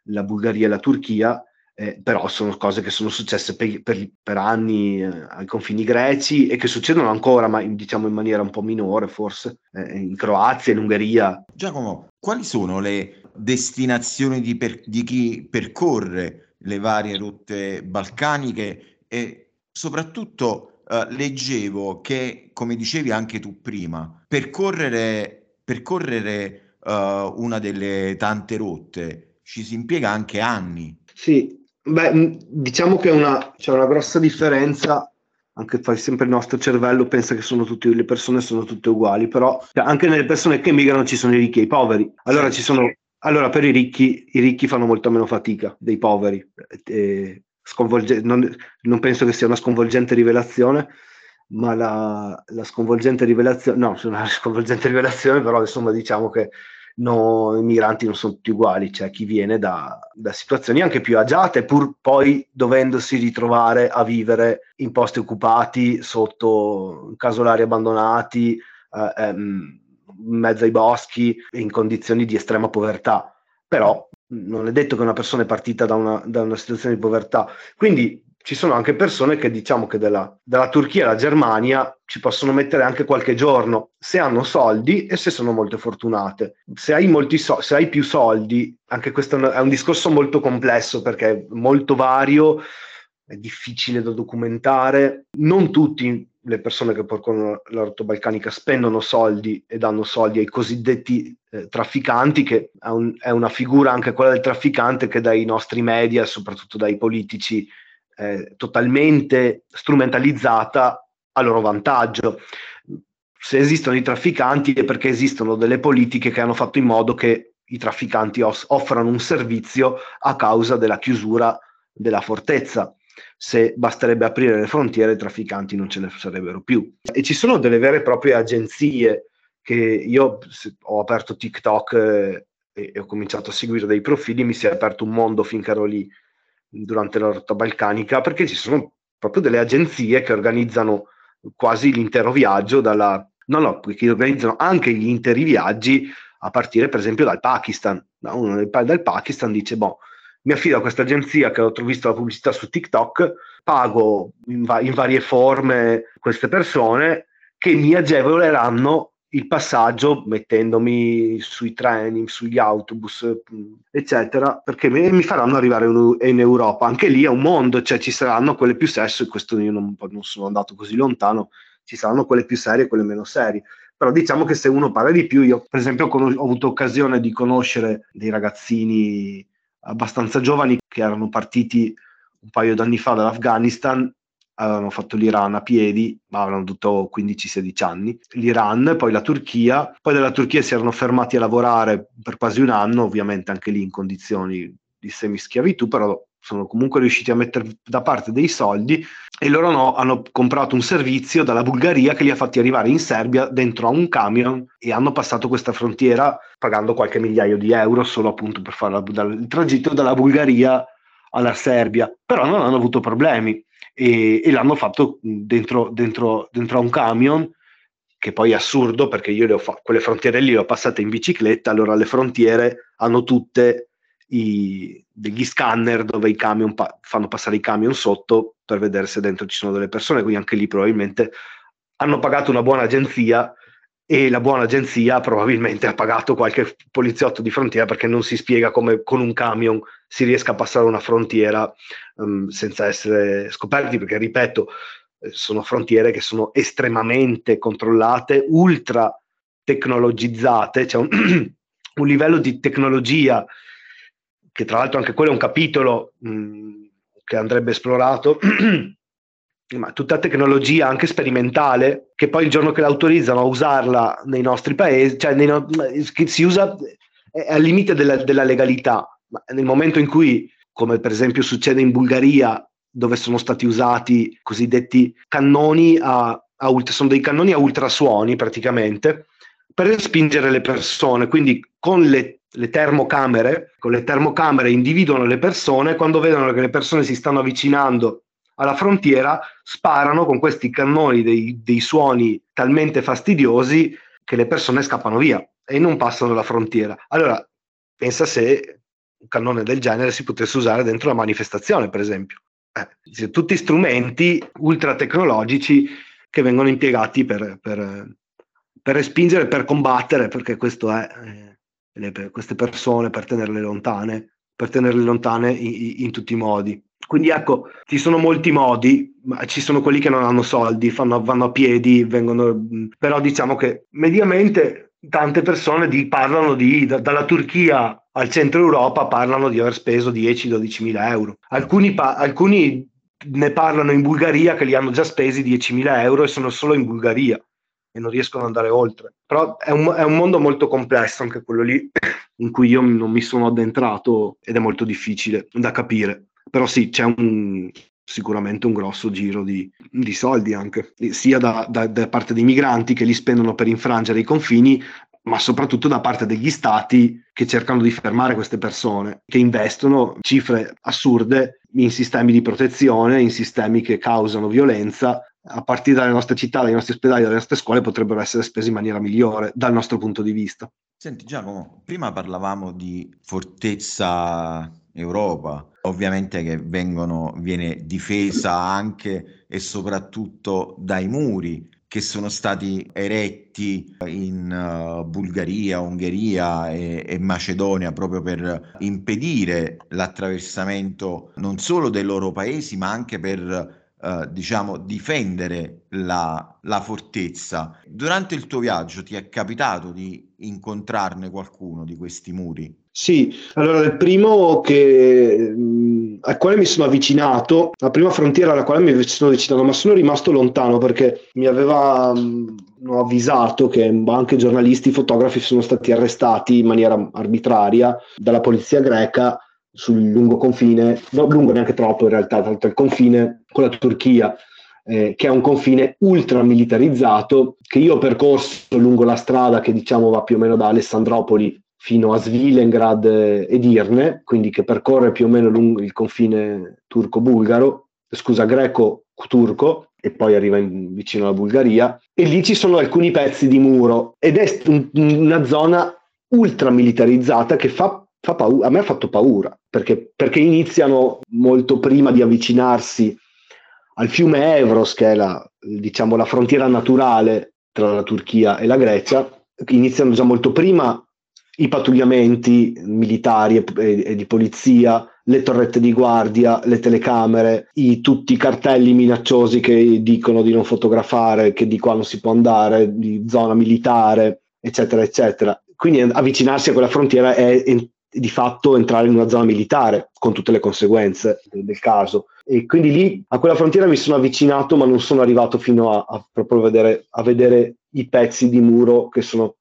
la Bulgaria e la Turchia, eh, però sono cose che sono successe per, per, per anni eh, ai confini greci e che succedono ancora, ma diciamo in maniera un po' minore forse, eh, in Croazia, in Ungheria. Giacomo, quali sono le destinazioni di, per, di chi percorre le varie rotte balcaniche e soprattutto eh, leggevo che, come dicevi anche tu prima, percorrere, percorrere uh, una delle tante rotte ci si impiega anche anni. Sì, Beh, diciamo che una, c'è una grossa differenza, anche fai sempre il nostro cervello pensa che sono tutte, le persone sono tutte uguali, però cioè, anche nelle persone che migrano ci sono i ricchi e i poveri. Allora, ci sono, allora per i ricchi, i ricchi fanno molto meno fatica dei poveri. E, non, non, penso che sia una sconvolgente rivelazione, ma la, la sconvolgente rivelazione, no, una sconvolgente rivelazione, però insomma diciamo che no, i migranti non sono tutti uguali, c'è chi viene da, da, situazioni anche più agiate, pur poi dovendosi ritrovare a vivere in posti occupati, sotto casolari abbandonati, eh, ehm, in mezzo ai boschi, in condizioni di estrema povertà. Però non è detto che una persona è partita da una, da una situazione di povertà. Quindi ci sono anche persone che diciamo che della, dalla Turchia alla Germania ci possono mettere anche qualche giorno se hanno soldi e se sono molto fortunate. Se hai, molti so- se hai più soldi, anche questo è un discorso molto complesso perché è molto vario, è difficile da documentare. Non tutte le persone che percorrono la rotta balcanica spendono soldi e danno soldi ai cosiddetti eh, trafficanti, che è, un, è una figura anche quella del trafficante che dai nostri media, soprattutto dai politici, eh, totalmente strumentalizzata a loro vantaggio. Se esistono i trafficanti è perché esistono delle politiche che hanno fatto in modo che i trafficanti off- offrano un servizio a causa della chiusura della fortezza. Se basterebbe aprire le frontiere, i trafficanti non ce ne sarebbero più. E ci sono delle vere e proprie agenzie che io ho aperto TikTok eh, e ho cominciato a seguire dei profili, mi si è aperto un mondo finché ero lì durante la rotta balcanica, perché ci sono proprio delle agenzie che organizzano quasi l'intero viaggio dalla... No, no, che organizzano anche gli interi viaggi a partire per esempio dal Pakistan. Uno dei dal Pakistan dice, boh, mi affido a questa agenzia che ho visto la pubblicità su TikTok, pago in, va- in varie forme queste persone che mi agevoleranno il passaggio mettendomi sui treni, sugli autobus, eccetera, perché mi faranno arrivare in Europa. Anche lì è un mondo, cioè ci saranno quelle più serie, questo io non, non sono andato così lontano, ci saranno quelle più serie e quelle meno serie. Però diciamo che se uno paga di più, io per esempio ho, ho avuto occasione di conoscere dei ragazzini abbastanza giovani che erano partiti un paio d'anni fa dall'Afghanistan avevano fatto l'Iran a piedi, ma avevano avuto 15-16 anni, l'Iran, poi la Turchia, poi dalla Turchia si erano fermati a lavorare per quasi un anno, ovviamente anche lì in condizioni di semischiavitù, però sono comunque riusciti a mettere da parte dei soldi e loro no, hanno comprato un servizio dalla Bulgaria che li ha fatti arrivare in Serbia dentro a un camion e hanno passato questa frontiera pagando qualche migliaio di euro solo appunto per fare il tragitto dalla Bulgaria alla Serbia, però non hanno avuto problemi e, e l'hanno fatto dentro, dentro, dentro, a un camion che poi è assurdo perché io le ho fa- quelle frontiere lì le ho passate in bicicletta, allora le frontiere hanno tutte i, degli scanner dove i camion pa- fanno passare i camion sotto per vedere se dentro ci sono delle persone, quindi anche lì probabilmente hanno pagato una buona agenzia e la buona agenzia probabilmente ha pagato qualche poliziotto di frontiera perché non si spiega come con un camion si riesca a passare una frontiera um, senza essere scoperti, perché ripeto, eh, sono frontiere che sono estremamente controllate, ultra tecnologizzate, c'è cioè un, un, livello di tecnologia che tra l'altro anche quello è un capitolo mh, mm, che andrebbe esplorato ma tutta tecnologia anche sperimentale, che poi il giorno che l'autorizzano a usarla nei nostri paesi, cioè no- si usa al limite della, della legalità, ma nel momento in cui, come per esempio succede in Bulgaria, dove sono stati usati cosiddetti cannoni a, a ultra, sono dei cannoni a ultrasuoni praticamente, per spingere le persone, quindi con le le termocamere, con le termocamere individuano le persone, quando vedono che le persone si stanno avvicinando alla frontiera sparano con questi cannoni dei, dei suoni talmente fastidiosi che le persone scappano via e non passano la frontiera. Allora, pensa se un cannone del genere si potesse usare dentro una manifestazione, per esempio. Eh, tutti strumenti ultra tecnologici che vengono impiegati per, per, per respingere, per combattere, perché questo è eh, le, queste persone, per tenerle lontane, per tenerle lontane in, in tutti i modi. Quindi ecco, ci sono molti modi, ci sono quelli che non hanno soldi, fanno, vanno a piedi, vengono, però diciamo che mediamente tante persone di, parlano di, da, dalla Turchia al centro Europa parlano di aver speso 10-12 mila euro. Alcuni, pa- alcuni ne parlano in Bulgaria che li hanno già spesi 10 mila euro e sono solo in Bulgaria e non riescono ad andare oltre. Però è un, è un, mondo molto complesso anche quello lì in cui io non mi sono addentrato ed è molto difficile da capire. Però sì, c'è un, sicuramente un grosso giro di, di soldi anche, sia da, da, da, parte dei migranti che li spendono per infrangere i confini, ma soprattutto da parte degli stati che cercano di fermare queste persone, che investono cifre assurde in sistemi di protezione, in sistemi che causano violenza a partire dalle nostre città, dai nostri ospedali, dalle nostre scuole potrebbero essere spesi in maniera migliore dal nostro punto di vista. Senti Giacomo, prima parlavamo di fortezza Europa, ovviamente che vengono, viene difesa anche e soprattutto dai muri che sono stati eretti in uh, Bulgaria, Ungheria e, e, Macedonia proprio per impedire l'attraversamento non solo dei loro paesi ma anche per Uh, diciamo, difendere la, la, fortezza. Durante il tuo viaggio ti è capitato di incontrarne qualcuno di questi muri? Sì, allora il primo che, mh, al quale mi sono avvicinato, la prima frontiera alla quale mi sono avvicinato, ma sono rimasto lontano perché mi aveva mh, avvisato che anche giornalisti, fotografi sono stati arrestati in maniera arbitraria dalla polizia greca sul lungo confine, non lungo neanche troppo in realtà, tanto il confine con la Turchia. Eh, che è un confine ultra militarizzato che io ho percorso lungo la strada che diciamo va più o meno da Alessandropoli fino a Svilengrad ed Irne, quindi che percorre più o meno lungo il confine turco-bulgaro, scusa, greco-turco, e poi arriva in, vicino alla Bulgaria, e lì ci sono alcuni pezzi di muro ed è un, una zona ultra militarizzata che fa, fa paura, a me ha fatto paura, perché, perché iniziano molto prima di avvicinarsi al fiume Evros, che è la, diciamo, la frontiera naturale tra la Turchia e la Grecia, iniziano già molto prima i pattugliamenti militari e, e, e, di polizia, le torrette di guardia, le telecamere, i, tutti i cartelli minacciosi che dicono di non fotografare, che di qua non si può andare, di zona militare, eccetera, eccetera. Quindi avvicinarsi a quella frontiera è, è di fatto entrare in una zona militare, con tutte le conseguenze del, caso. E quindi lì a quella frontiera mi sono avvicinato, ma non sono arrivato fino a, a proprio vedere, a vedere i pezzi di muro che sono,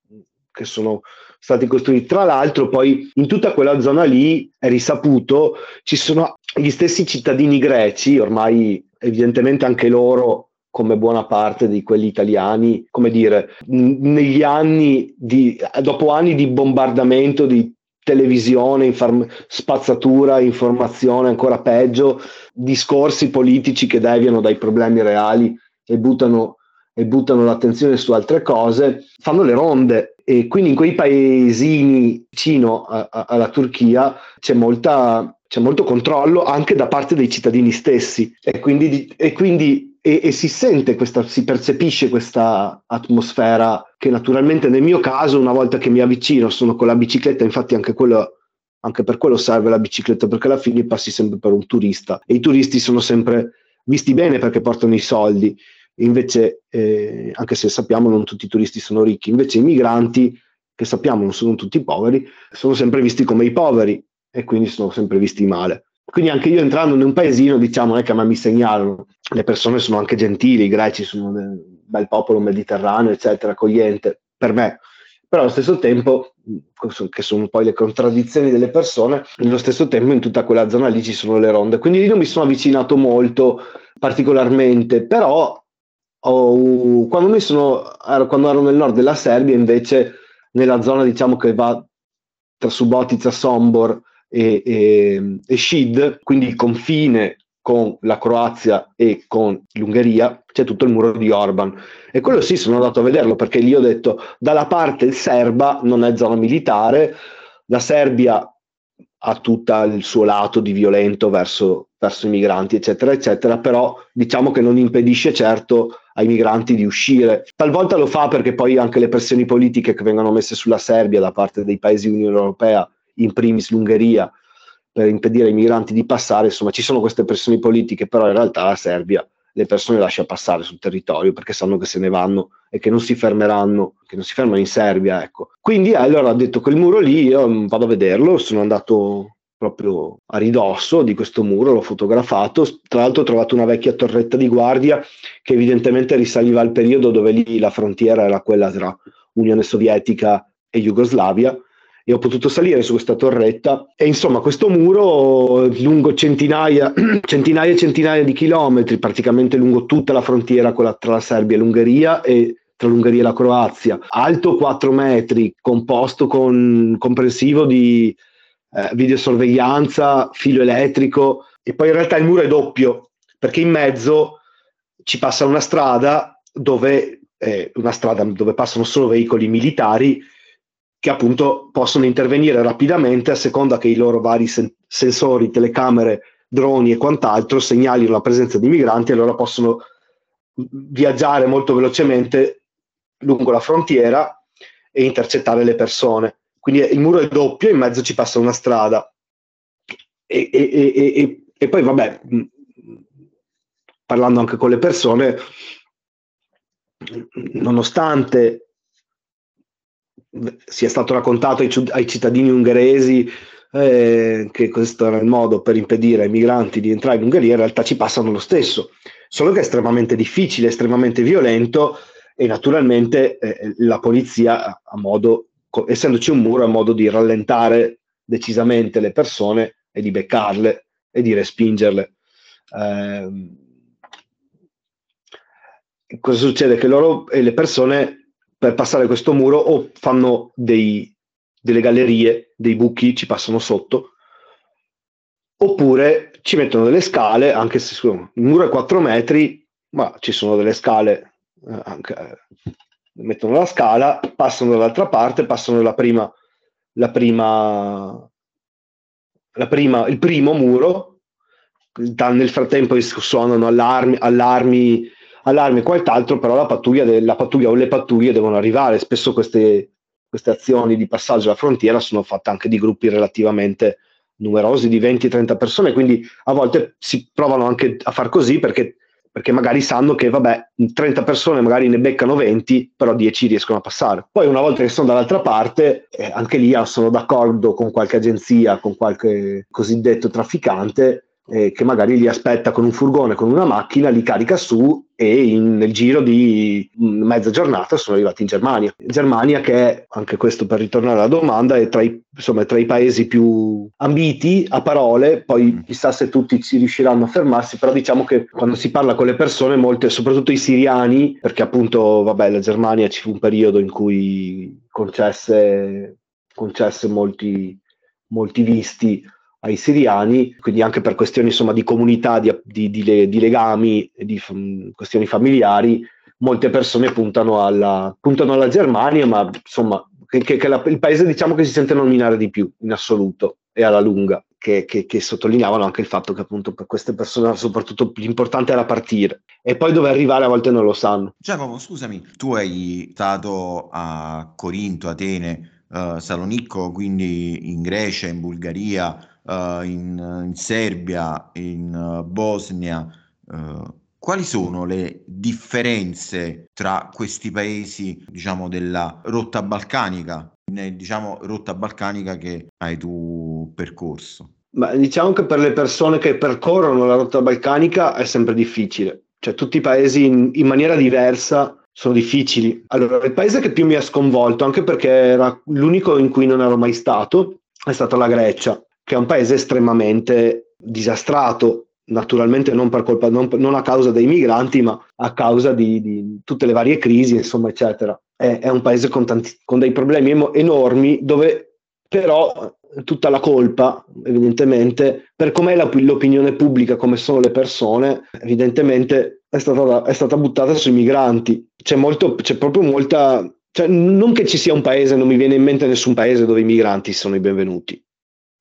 che sono stati costruiti. Tra l'altro, poi in tutta quella zona lì è risaputo, ci sono gli stessi cittadini greci, ormai evidentemente anche loro come buona parte di quelli italiani, come dire, negli anni di, dopo anni di bombardamento di televisione, inform- spazzatura, informazione, ancora peggio, discorsi politici che deviano dai problemi reali e buttano, e buttano l'attenzione su altre cose, fanno le ronde e quindi in quei paesini vicino a, a, alla Turchia c'è, molta, c'è, molto controllo anche da parte dei cittadini stessi. E quindi, e, quindi e, e si sente questa, si percepisce questa atmosfera che naturalmente nel mio caso una volta che mi avvicino sono con la bicicletta, infatti anche quello anche per quello serve la bicicletta perché alla fine passi sempre per un turista. E i turisti sono sempre visti bene perché portano i soldi Invece, eh, anche se sappiamo non tutti i turisti sono ricchi, invece i migranti, che sappiamo non sono tutti poveri, sono sempre visti come i poveri e quindi sono sempre visti male. Quindi anche io entrando in un paesino, diciamo, non è che a mi segnalano, le persone sono anche gentili, i greci sono un bel popolo mediterraneo, eccetera, accogliente, per me. Però allo stesso tempo, che sono poi le contraddizioni delle persone, nello stesso tempo in tutta quella zona lì ci sono le ronde. Quindi lì non mi sono avvicinato molto particolarmente, però Oh, quando, sono, quando ero nel nord della Serbia, invece, nella zona diciamo che va tra Subotica, Sombor e, e, e Shid, quindi il confine con la Croazia e con l'Ungheria c'è tutto il muro di Orban. E quello sì sono andato a vederlo perché lì ho detto dalla parte serba non è zona militare la Serbia ha tutto il suo lato di violento verso, verso i migranti eccetera eccetera però diciamo che non impedisce certo ai migranti di uscire talvolta lo fa perché poi anche le pressioni politiche che vengono messe sulla Serbia da parte dei paesi Unione Europea in primis l'Ungheria per impedire ai migranti di passare, insomma ci sono queste pressioni politiche, però in realtà la Serbia le persone lascia passare sul territorio perché sanno che se ne vanno e che non si fermeranno, che non si fermano in Serbia, ecco. Quindi allora ha detto quel muro lì, io vado a vederlo, sono andato proprio a ridosso di questo muro, l'ho fotografato, tra l'altro ho trovato una vecchia torretta di guardia che evidentemente risaliva al periodo dove lì la frontiera era quella tra Unione Sovietica e Jugoslavia e ho potuto salire su questa torretta. E insomma questo muro lungo centinaia, centinaia e centinaia di chilometri, praticamente lungo tutta la frontiera tra la Serbia e l'Ungheria e tra l'Ungheria e la Croazia, alto 4 metri, composto con comprensivo di eh, videosorveglianza, filo elettrico e poi in realtà il muro è doppio perché in mezzo ci passa una strada dove, eh, una strada dove passano solo veicoli militari che appunto possono intervenire rapidamente a seconda che i loro vari sen- sensori, telecamere, droni e quant'altro segnalino la presenza di migranti e allora possono viaggiare molto velocemente lungo la frontiera e intercettare le persone. Quindi il muro è doppio, in mezzo ci passa una strada. E, e, e, e poi, vabbè, parlando anche con le persone, nonostante sia stato raccontato ai, ai cittadini ungheresi eh, che questo era il modo per impedire ai migranti di entrare in Ungheria, in realtà ci passano lo stesso, solo che è estremamente difficile, estremamente violento e naturalmente eh, la polizia ha modo, essendoci un muro, ha modo di rallentare decisamente le persone e di beccarle e di respingerle. Eh, cosa succede? Che loro e le persone per passare questo muro o fanno dei, delle gallerie, dei buchi, ci passano sotto, oppure ci mettono delle scale, anche se il muro è 4 metri, ma ci sono delle scale, eh, anche, eh, mettono la scala, passano dall'altra parte, passano la prima, la prima, la prima, il primo muro, nel frattempo suonano allarmi, allarmi allarmi e quant'altro, però la pattuglia, de- la pattuglia o le pattuglie devono arrivare. Spesso queste, queste azioni di passaggio alla frontiera sono fatte anche di gruppi relativamente numerosi, di 20-30 persone, quindi a volte si provano anche a far così perché, perché magari sanno che, vabbè, 30 persone magari ne beccano 20, però 10 riescono a passare. Poi una volta che sono dall'altra parte, eh, anche lì sono d'accordo con qualche agenzia, con qualche cosiddetto trafficante, eh, che magari li aspetta con un furgone, con una macchina, li carica su e in, nel giro di mezza giornata sono arrivati in Germania. Germania che è, anche questo per ritornare alla domanda, è tra i, insomma, tra i paesi più ambiti a parole, poi mm. chissà se tutti ci riusciranno a fermarsi, però diciamo che quando si parla con le persone, molte, soprattutto i siriani, perché appunto, vabbè, la Germania ci fu un periodo in cui concesse, concesse molti, molti visti ai siriani, quindi anche per questioni insomma, di comunità, di, di, di, di legami, di um, questioni familiari, molte persone puntano alla, puntano alla Germania, ma insomma che, che, che la, il paese diciamo che si sente nominare di più in assoluto e alla lunga. Che, che, che, sottolineavano anche il fatto che appunto per queste persone soprattutto l'importante era partire e poi dove arrivare a volte non lo sanno. Giacomo, scusami, tu hai stato a Corinto, Atene, uh, Salonicco, quindi in Grecia, in Bulgaria, uh, in, in, Serbia, in uh, Bosnia, uh, quali sono le differenze tra questi paesi, diciamo, della rotta balcanica, diciamo, rotta balcanica che hai tu percorso? Ma diciamo che per le persone che percorrono la rotta balcanica è sempre difficile, cioè tutti i paesi in, in maniera diversa sono difficili. Allora, il paese che più mi ha sconvolto, anche perché era l'unico in cui non ero mai stato, è stata la Grecia che è un paese estremamente disastrato, naturalmente non, per colpa, non, non a causa dei migranti, ma a causa di, di tutte le varie crisi, insomma, eccetera. È, è un paese con, tanti, con dei problemi enormi dove però tutta la colpa, evidentemente, per com'è l'opinione pubblica, come sono le persone, evidentemente è stata, è stata buttata sui migranti. C'è, molto, c'è proprio molta... Cioè, non che ci sia un paese, non mi viene in mente nessun paese dove i migranti sono i benvenuti.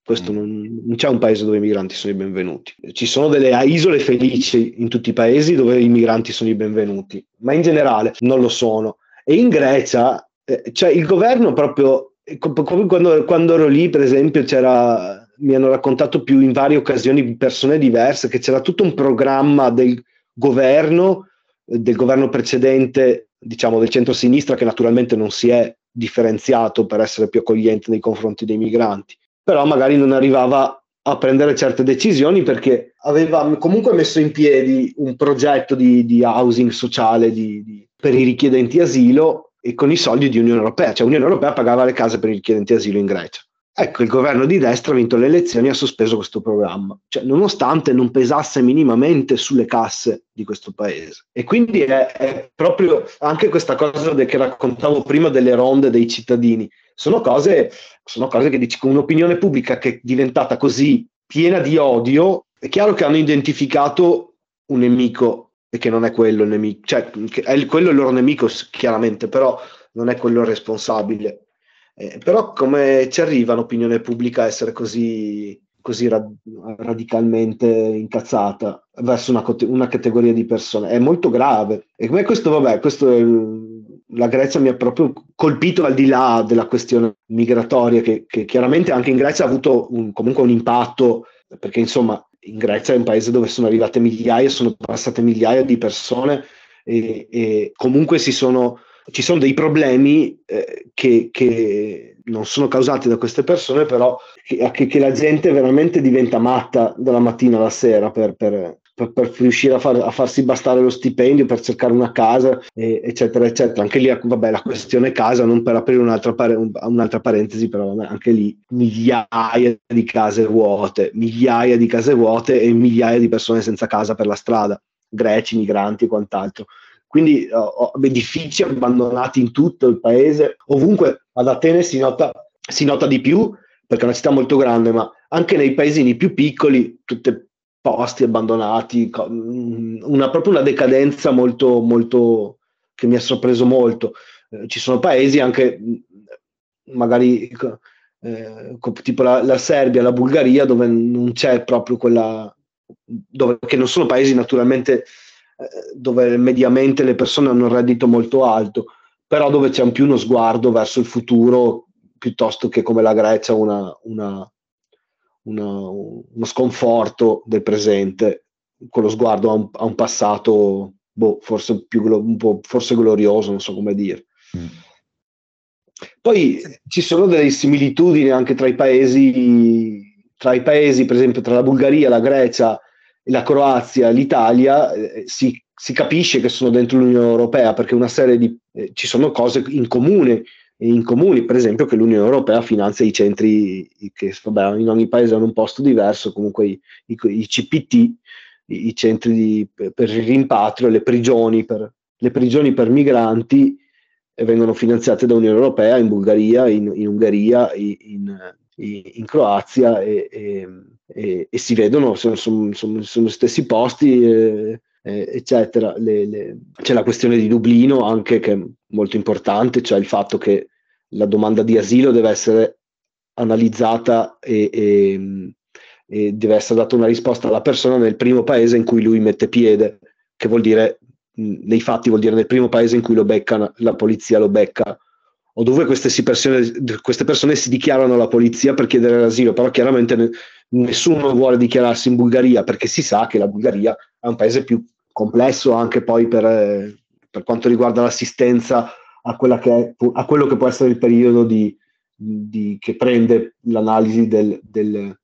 Questo mm. non, non, c'è un paese dove i migranti sono i benvenuti. Ci sono delle isole felici in tutti i paesi dove i migranti sono i benvenuti, ma in generale non lo sono. E in Grecia, eh, cioè il governo proprio, come quando, quando ero lì, per esempio, c'era mi hanno raccontato più in varie occasioni persone diverse che c'era tutto un programma del governo, del governo precedente, diciamo del centro-sinistra, che naturalmente non si è differenziato per essere più accogliente nei confronti dei migranti però magari non arrivava a prendere certe decisioni perché aveva comunque messo in piedi un progetto di, di housing sociale di, di, per i richiedenti asilo e con i soldi di Unione Europea, cioè Unione Europea pagava le case per i richiedenti asilo in Grecia. Ecco, il governo di destra ha vinto le elezioni e ha sospeso questo programma, cioè, nonostante non pesasse minimamente sulle casse di questo paese. E quindi è, è proprio anche questa cosa che raccontavo prima delle ronde dei cittadini, sono cose, sono cose che dici con un'opinione pubblica che è diventata così piena di odio, è chiaro che hanno identificato un nemico e che non è quello il nemico, cioè è quello il loro nemico chiaramente, però non è quello il responsabile. Eh, però come ci arriva un'opinione pubblica a essere così, così rad- radicalmente incazzata verso una, una, categoria di persone? È molto grave. E come questo, vabbè, questo è la Grecia mi ha proprio colpito al di là della questione migratoria, che, che chiaramente anche in Grecia ha avuto un, comunque un impatto, perché insomma in Grecia è un paese dove sono arrivate migliaia, sono passate migliaia di persone e, e comunque sono, ci sono dei problemi eh, che, che, non sono causati da queste persone, però che, che, la gente veramente diventa matta dalla mattina alla sera per, per, per, per riuscire a, far, a, farsi bastare lo stipendio, per cercare una casa, e, eccetera, eccetera. Anche lì, vabbè, la questione casa, non per aprire un'altra, pare, un'altra parentesi, però vabbè, anche lì migliaia di case vuote, migliaia di case vuote e migliaia di persone senza casa per la strada, greci, migranti e quant'altro. Quindi oh, edifici abbandonati in tutto il paese, ovunque ad Atene si nota, si nota di più perché è una città molto grande, ma anche nei paesini più piccoli, tutte posti abbandonati, mm, una, proprio una decadenza molto, molto che mi ha sorpreso molto. Eh, ci sono paesi anche mm, magari eh, tipo la, la, Serbia, la Bulgaria, dove non c'è proprio quella, dove, che non sono paesi naturalmente eh, dove mediamente le persone hanno un reddito molto alto, però dove c'è più uno sguardo verso il futuro piuttosto che come la Grecia una, una una, uno sconforto del presente, con lo sguardo a un, a un passato boh, forse, più, un po', forse glorioso, non so come dire. Mm. Poi ci sono delle similitudini anche tra i paesi, tra i paesi, per esempio tra la Bulgaria, la Grecia, la Croazia, l'Italia, eh, si, si, capisce che sono dentro l'Unione Europea perché una serie di, eh, ci sono cose in comune in comuni, per esempio che l'Unione Europea finanzia i centri che vabbè, in ogni paese hanno un posto diverso, comunque i, i, i CPT, i, i centri di, per il rimpatrio, le prigioni per, le prigioni per migranti eh, vengono finanziate dall'Unione Europea in Bulgaria, in, in Ungheria, in, in Croazia e, e, e, e, si vedono, sono, sono gli stessi posti. Eh, eh, eccetera. Le, le... C'è la questione di Dublino anche che è molto importante, cioè il fatto che la domanda di asilo deve essere analizzata e, e, e deve essere data una risposta alla persona nel primo paese in cui lui mette piede, che vuol dire nei fatti vuol dire nel primo paese in cui lo becca, la polizia lo becca. O dove queste, persone, queste persone si dichiarano alla polizia per chiedere l'asilo, però chiaramente nessuno vuole dichiararsi in Bulgaria perché si sa che la Bulgaria è un paese più complesso anche poi per, eh, per quanto riguarda l'assistenza a, è, a, quello che può essere il periodo di, di, che prende l'analisi del, del,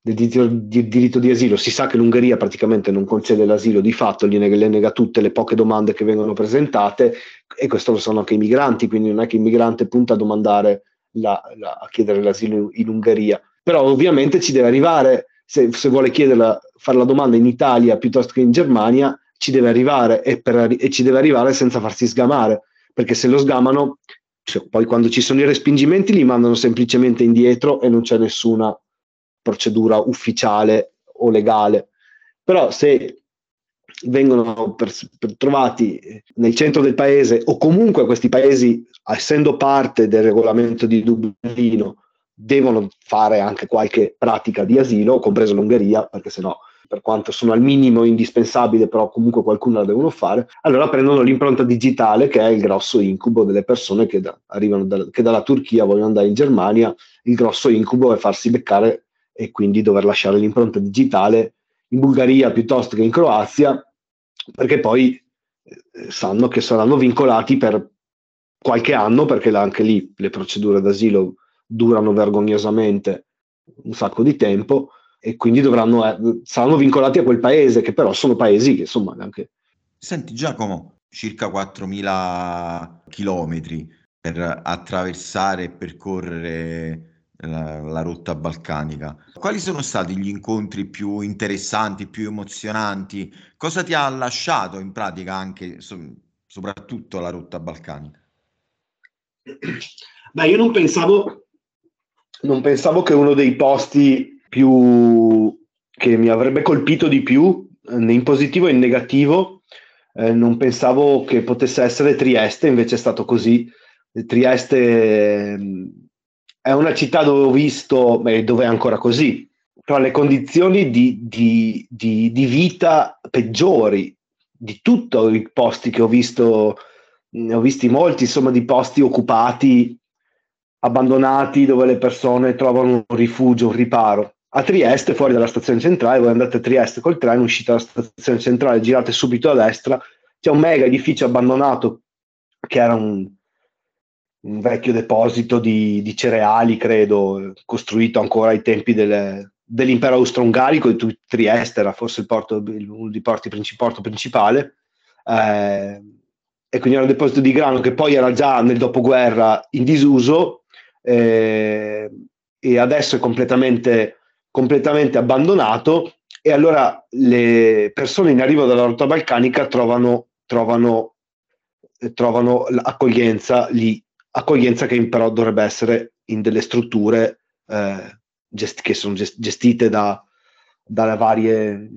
del diritto, di, diritto, di, asilo. Si sa che l'Ungheria praticamente non concede l'asilo di fatto, gli nega, le nega tutte le poche domande che vengono presentate e questo lo sanno anche i migranti, quindi non è che il migrante punta a domandare la, la, a chiedere l'asilo in Ungheria però ovviamente ci deve arrivare, se, se vuole chiederla, fare la domanda in Italia piuttosto che in Germania, ci deve arrivare e, per, e ci deve arrivare senza farsi sgamare, perché se lo sgamano cioè, poi quando ci sono i respingimenti li mandano semplicemente indietro e non c'è nessuna procedura ufficiale o legale. Però se vengono per, per trovati nel centro del paese o comunque questi paesi, essendo parte del regolamento di Dublino, devono fare anche qualche pratica di asilo, compreso l'Ungheria, perché sennò per quanto sono al minimo indispensabile, però comunque qualcuno la devono fare, allora prendono l'impronta digitale che è il grosso incubo delle persone che, da, arrivano da, che dalla Turchia vogliono andare in Germania, il grosso incubo è farsi beccare e quindi dover lasciare l'impronta digitale in Bulgaria piuttosto che in Croazia, perché poi eh, sanno che saranno vincolati per qualche anno, perché anche lì le procedure d'asilo durano vergognosamente un sacco di tempo e quindi dovranno, eh, saranno vincolati a quel paese, che però sono paesi che insomma anche... Senti Giacomo, circa 4.000 chilometri per attraversare e percorrere la, la, rotta balcanica. Quali sono stati gli incontri più interessanti, più emozionanti? Cosa ti ha lasciato in pratica anche, so, soprattutto la rotta balcanica? Beh, io non pensavo, non pensavo che uno dei posti più che mi avrebbe colpito di più, eh, in positivo e in negativo, eh, non pensavo che potesse essere Trieste, invece è stato così. Trieste è una città dove ho visto, beh, dove è ancora così, tra le condizioni di, di, di, di vita peggiori di tutti i posti che ho visto, ne ho visti molti, insomma, di posti occupati, abbandonati, dove le persone trovano un rifugio, un riparo. A Trieste, fuori dalla stazione centrale, voi andate a Trieste col treno, uscite dalla stazione centrale, girate subito a destra, c'è un mega edificio abbandonato che era un, un vecchio deposito di, di, cereali, credo, costruito ancora ai tempi delle, dell'impero austro-ungarico, di Trieste era forse il porto, uno dei porti, porto principale, eh, e quindi era un deposito di grano che poi era già nel dopoguerra in disuso eh, e adesso è completamente, completamente abbandonato e allora le persone in arrivo dalla rotta balcanica trovano, trovano, trovano accoglienza lì accoglienza che però dovrebbe essere in delle strutture eh, gest- che sono gestite da, dalle varie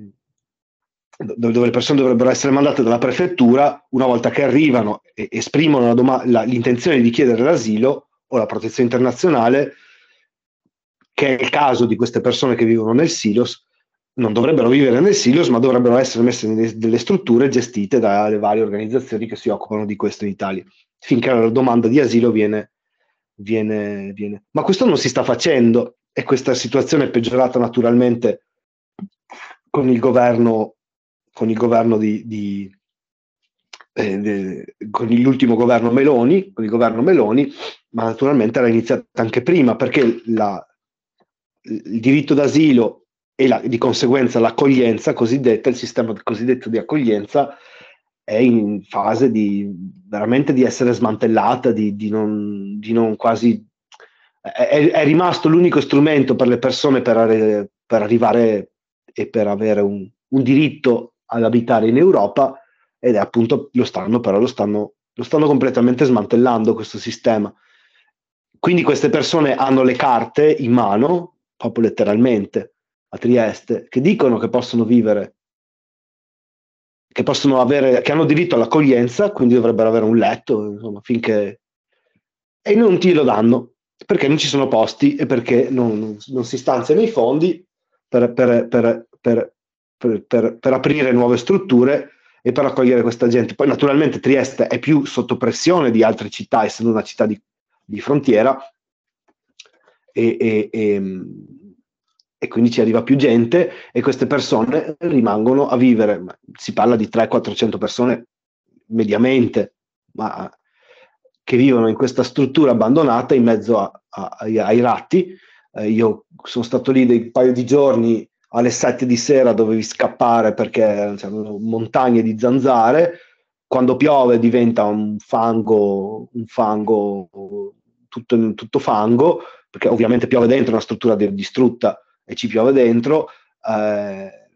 dove le persone dovrebbero essere mandate dalla prefettura una volta che arrivano e esprimono la doma- la, l'intenzione di chiedere l'asilo o la protezione internazionale, che è il caso di queste persone che vivono nel silos, non dovrebbero vivere nel silos, ma dovrebbero essere messe in delle strutture gestite dalle varie organizzazioni che si occupano di questo in Italia finché la domanda di asilo viene, viene, viene. Ma questo non si sta facendo e questa situazione è peggiorata naturalmente con il governo, con il governo di, di eh, con l'ultimo governo Meloni, con il governo Meloni, ma naturalmente era iniziata anche prima perché la, il diritto d'asilo e la, di conseguenza l'accoglienza cosiddetta, il sistema cosiddetto di accoglienza è in fase di veramente di essere smantellata, di, di, non, di non, quasi... È, è, rimasto l'unico strumento per le persone per, arri- per arrivare e per avere un, un, diritto ad abitare in Europa ed è appunto lo stanno, però lo stanno, lo stanno completamente smantellando questo sistema. Quindi queste persone hanno le carte in mano, proprio letteralmente, a Trieste, che dicono che possono vivere che, possono avere, che hanno diritto all'accoglienza, quindi dovrebbero avere un letto, insomma, finché... E non ti lo danno, perché non ci sono posti e perché non, non si stanziano i fondi per, per, per, per, aprire nuove strutture e per accogliere questa gente. Poi naturalmente Trieste è più sotto pressione di altre città, essendo una città di, di frontiera, e, e, e, e quindi ci arriva più gente e queste persone rimangono a vivere. Si parla di 300-400 persone mediamente, ma che vivono in questa struttura abbandonata in mezzo a, a, ai, ratti. Eh, io sono stato lì dei paio di giorni alle 7 di sera dovevi scappare perché c'erano montagne di zanzare. Quando piove diventa un fango, un fango tutto, tutto fango, perché ovviamente piove dentro una struttura distrutta e ci piove dentro, eh,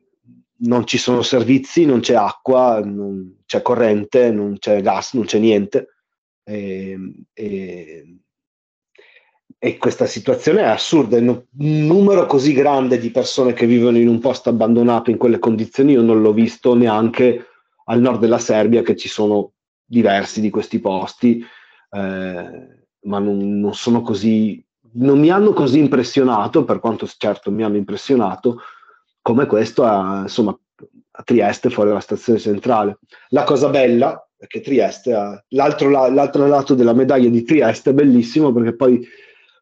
non ci sono servizi, non c'è acqua, non c'è corrente, non c'è gas, non c'è niente. E, e, e questa situazione è assurda. Un numero così grande di persone che vivono in un posto abbandonato in quelle condizioni io non l'ho visto neanche al nord della Serbia, che ci sono diversi di questi posti, eh, ma non, non, sono così, non mi hanno così impressionato, per quanto certo mi hanno impressionato, come questo a, insomma, a Trieste, fuori dalla stazione centrale. La cosa bella è che Trieste ha l'altro, l'altro lato della medaglia di Trieste è bellissimo perché poi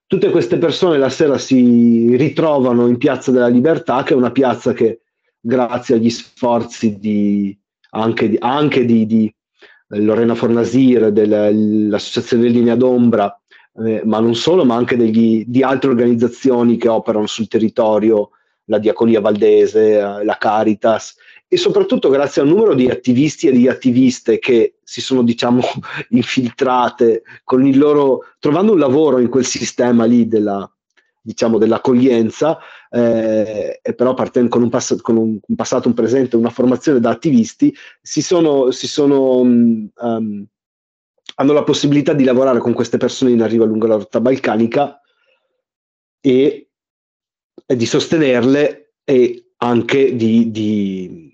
tutte queste persone la sera si ritrovano in Piazza della Libertà, che è una piazza che grazie agli sforzi di, anche, di, anche di, di Lorena Fornasir, dell'Associazione Linea d'Ombra, eh, ma non solo, ma anche degli, di altre organizzazioni che operano sul territorio, la Diaconia Valdese, eh, la Caritas, e soprattutto grazie al numero di attivisti e di attiviste che si sono, diciamo, infiltrate con il loro, trovando un lavoro in quel sistema lì della, diciamo, dell'accoglienza, eh, e però partendo con, un, pass- con un, un, passato, un presente, una formazione da attivisti, si sono, si sono um, hanno la possibilità di lavorare con queste persone in arrivo lungo la rotta balcanica e, e di sostenerle e anche di, di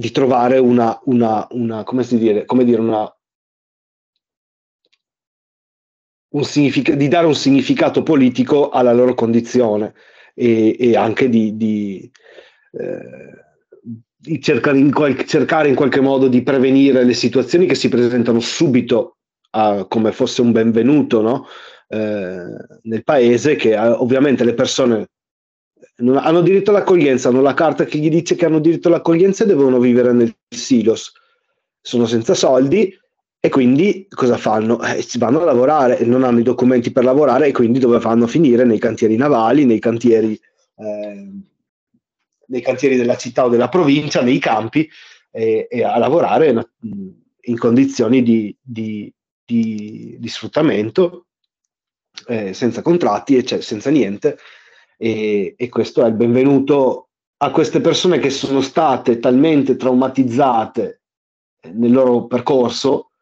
di trovare una, una, una come si dire, come dire, una, un signific- di dare un significato politico alla loro condizione e, e anche di, di, eh, di cercare, in qual- cercare, in qualche modo di prevenire le situazioni che si presentano subito a, come fosse un benvenuto no? eh, nel paese, che eh, ovviamente le persone non, hanno diritto all'accoglienza, hanno la carta che gli dice che hanno diritto all'accoglienza e devono vivere nel silos. Sono senza soldi e quindi cosa fanno? Eh, vanno a lavorare, non hanno i documenti per lavorare e quindi dove vanno a finire? Nei cantieri navali, nei cantieri, eh, nei cantieri della città o della provincia, nei campi e, e a lavorare in condizioni di, di, di, di sfruttamento, eh, senza contratti, e cioè, senza niente e, e questo è il benvenuto a queste persone che sono state talmente traumatizzate nel loro percorso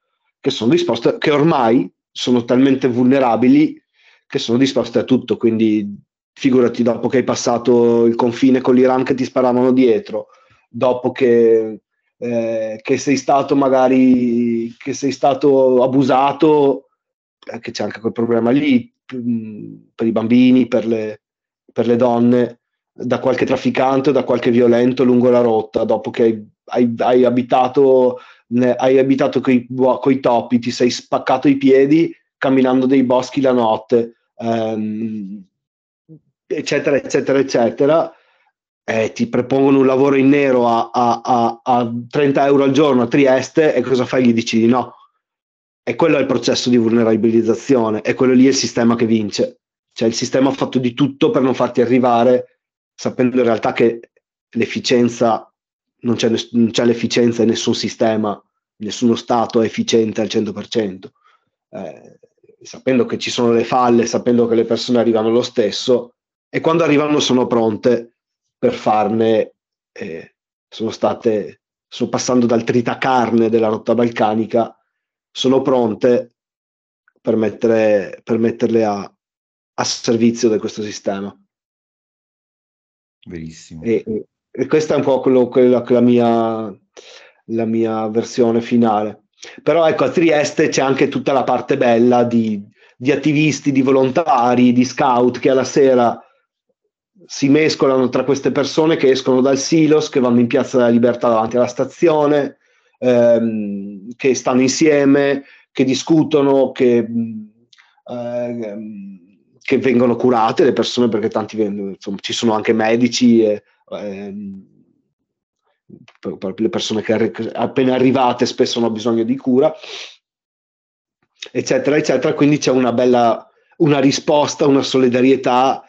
che sono disposte, che ormai sono talmente vulnerabili che sono disposte a tutto. Quindi figurati dopo che hai passato il confine con l'Iran che ti sparavano dietro, dopo che, eh, che sei stato magari che sei stato abusato, eh, che c'è anche quel problema lì mh, per i bambini, per le, per le donne da qualche trafficante o da qualche violento lungo la rotta, dopo che hai, hai abitato, hai abitato coi, coi topi, ti sei spaccato i piedi camminando dei boschi la notte, ehm, eccetera, eccetera, eccetera. Eh, ti prepongono un lavoro in nero a, a, a, a 30 euro al giorno a Trieste e cosa fai? Gli dici di no. E quello è il processo di vulnerabilizzazione, e quello lì è il sistema che vince. Cioè il sistema ha fatto di tutto per non farti arrivare, sapendo in realtà che l'efficienza, non c'è, non c'è l'efficienza in nessun sistema, nessuno Stato è efficiente al 100%. Eh, sapendo che ci sono le falle, sapendo che le persone arrivano lo stesso, e quando arrivano sono pronte per farne, eh, sono state, sono passando dal tritacarne della rotta balcanica, sono pronte per, mettere, per metterle a, a servizio di questo sistema. Verissimo. E, e, questa è un po' quello, quella, la, mia, la mia versione finale. Però ecco, a Trieste c'è anche tutta la parte bella di, di attivisti, di volontari, di scout che alla sera si mescolano tra queste persone che escono dal silos, che vanno in Piazza della Libertà davanti alla stazione, ehm, che stanno insieme, che discutono, che eh, che vengono curate le persone perché tanti insomma, ci sono anche medici e, ehm, le persone che appena arrivate spesso hanno bisogno di cura eccetera eccetera. Quindi c'è una bella una risposta una solidarietà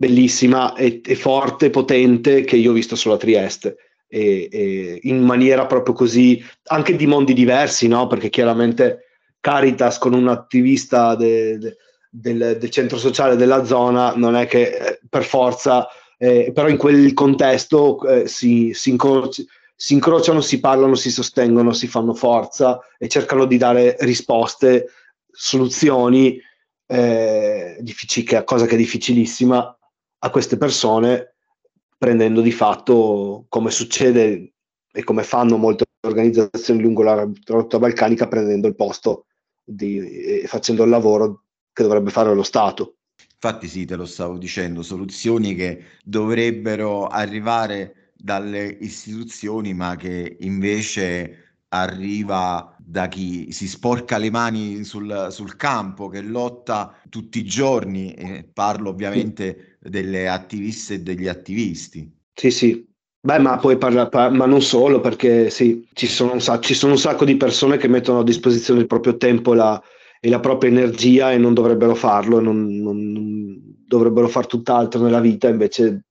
bellissima e, e forte potente che io ho visto solo a Trieste. E, e in maniera proprio così anche di mondi diversi no? Perché chiaramente Caritas con un attivista de, de, del, del, centro sociale della zona non è che eh, per forza, eh, però in quel contesto eh, si, si, incroci, si, incrociano, si parlano, si sostengono, si fanno forza e cercano di dare risposte soluzioni, eh, cosa che è difficilissima, a queste persone, prendendo di fatto, come succede e come fanno molte organizzazioni lungo la rotta balcanica, prendendo il posto e facendo il lavoro che dovrebbe fare lo Stato. Infatti sì, te lo stavo dicendo, soluzioni che dovrebbero arrivare dalle istituzioni, ma che invece arriva da chi si sporca le mani sul, sul campo, che lotta tutti i giorni, e parlo ovviamente delle attiviste e degli attivisti. Sì, sì. Beh, ma poi parla, ma non solo, perché sì, ci sono, un sacco, ci sono un sacco di persone che mettono a disposizione il proprio tempo la, e la propria energia e non dovrebbero farlo, non, non, dovrebbero fare tutt'altro nella vita, invece,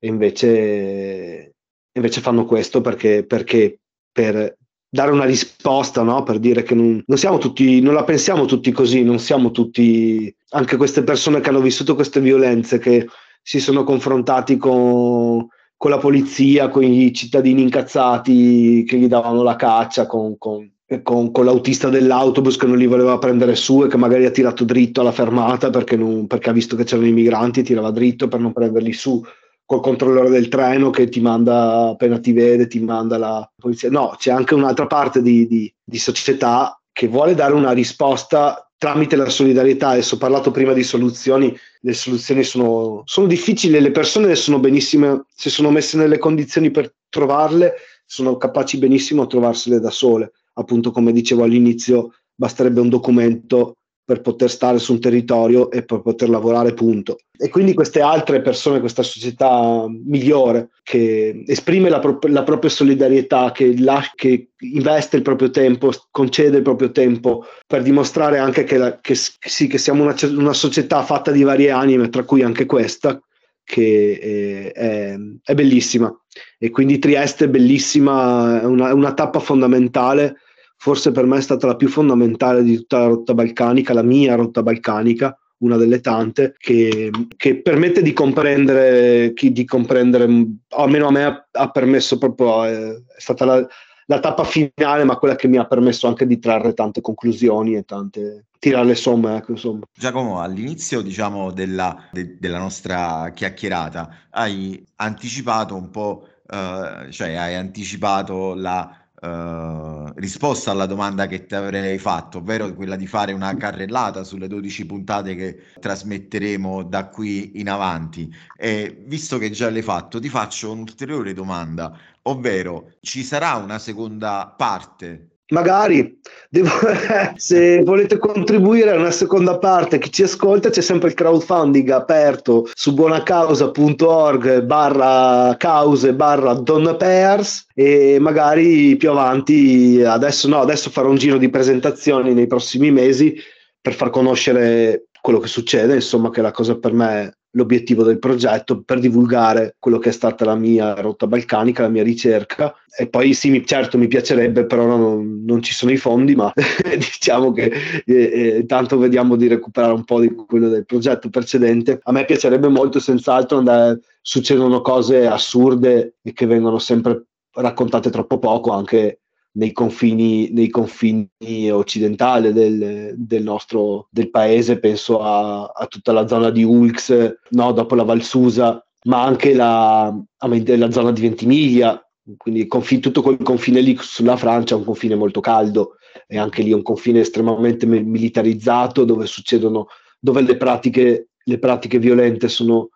invece, invece fanno questo perché, perché per dare una risposta, no? per dire che non, non, siamo tutti, non la pensiamo tutti così, non siamo tutti, anche queste persone che hanno vissuto queste violenze, che si sono confrontati con, con la polizia, con i cittadini incazzati che gli davano la caccia, con, con con, con, l'autista dell'autobus che non li voleva prendere su e che magari ha tirato dritto alla fermata perché, non, perché ha visto che c'erano i migranti, tirava dritto per non prenderli su, col controllore del treno che ti manda appena ti vede, ti manda la polizia. No, c'è anche un'altra parte di, di, di società che vuole dare una risposta tramite la solidarietà. Adesso ho parlato prima di soluzioni, le soluzioni sono, sono difficili, le persone sono benissime, se sono messe nelle condizioni per trovarle, sono capaci benissimo a trovarsele da sole appunto come dicevo all'inizio, basterebbe un documento per poter stare su un territorio e per poter lavorare, punto. E quindi queste altre persone, questa società migliore che esprime la, pro- la propria solidarietà, che, la- che, investe il proprio tempo, concede il proprio tempo per dimostrare anche che, la- che sì, che siamo una, una, società fatta di varie anime, tra cui anche questa, che è, è, è bellissima. E quindi Trieste è bellissima, è una, è una tappa fondamentale forse per me è stata la più fondamentale di tutta la rotta balcanica, la mia rotta balcanica, una delle tante, che, che permette di comprendere, di comprendere, almeno a me ha, ha permesso proprio, è, è stata la, la, tappa finale, ma quella che mi ha permesso anche di trarre tante conclusioni e tante, tirare le somme. Ecco, insomma. Giacomo, all'inizio diciamo, della, de, della nostra chiacchierata hai anticipato un po', uh, cioè hai anticipato la Uh, risposta alla domanda che ti avrei fatto, ovvero quella di fare una carrellata sulle 12 puntate che trasmetteremo da qui in avanti. E visto che già l'hai fatto, ti faccio un'ulteriore domanda, ovvero ci sarà una seconda parte Magari, devo, se volete contribuire a una seconda parte, chi ci ascolta c'è sempre il crowdfunding aperto su buonacausa.org barra cause barra don pairs e magari più avanti, adesso no, adesso farò un giro di presentazioni nei prossimi mesi per far conoscere quello che succede, insomma che la cosa per me l'obiettivo del progetto per divulgare quello che è stata la mia rotta balcanica, la mia ricerca. E poi sì, mi, certo mi piacerebbe, però non, non ci sono i fondi, ma diciamo che eh, eh, tanto vediamo di recuperare un po' di quello del progetto precedente. A me piacerebbe molto, senz'altro, andare, succedono cose assurde e che vengono sempre raccontate troppo poco, anche nei confini, nei confini occidentali del, del, nostro del paese, penso a, a, tutta la zona di Ulx, no, dopo la Valsusa, ma anche la, la zona di Ventimiglia, quindi confine, tutto quel confine lì sulla Francia è un confine molto caldo e anche lì è un confine estremamente militarizzato dove succedono, dove le pratiche, le pratiche violente sono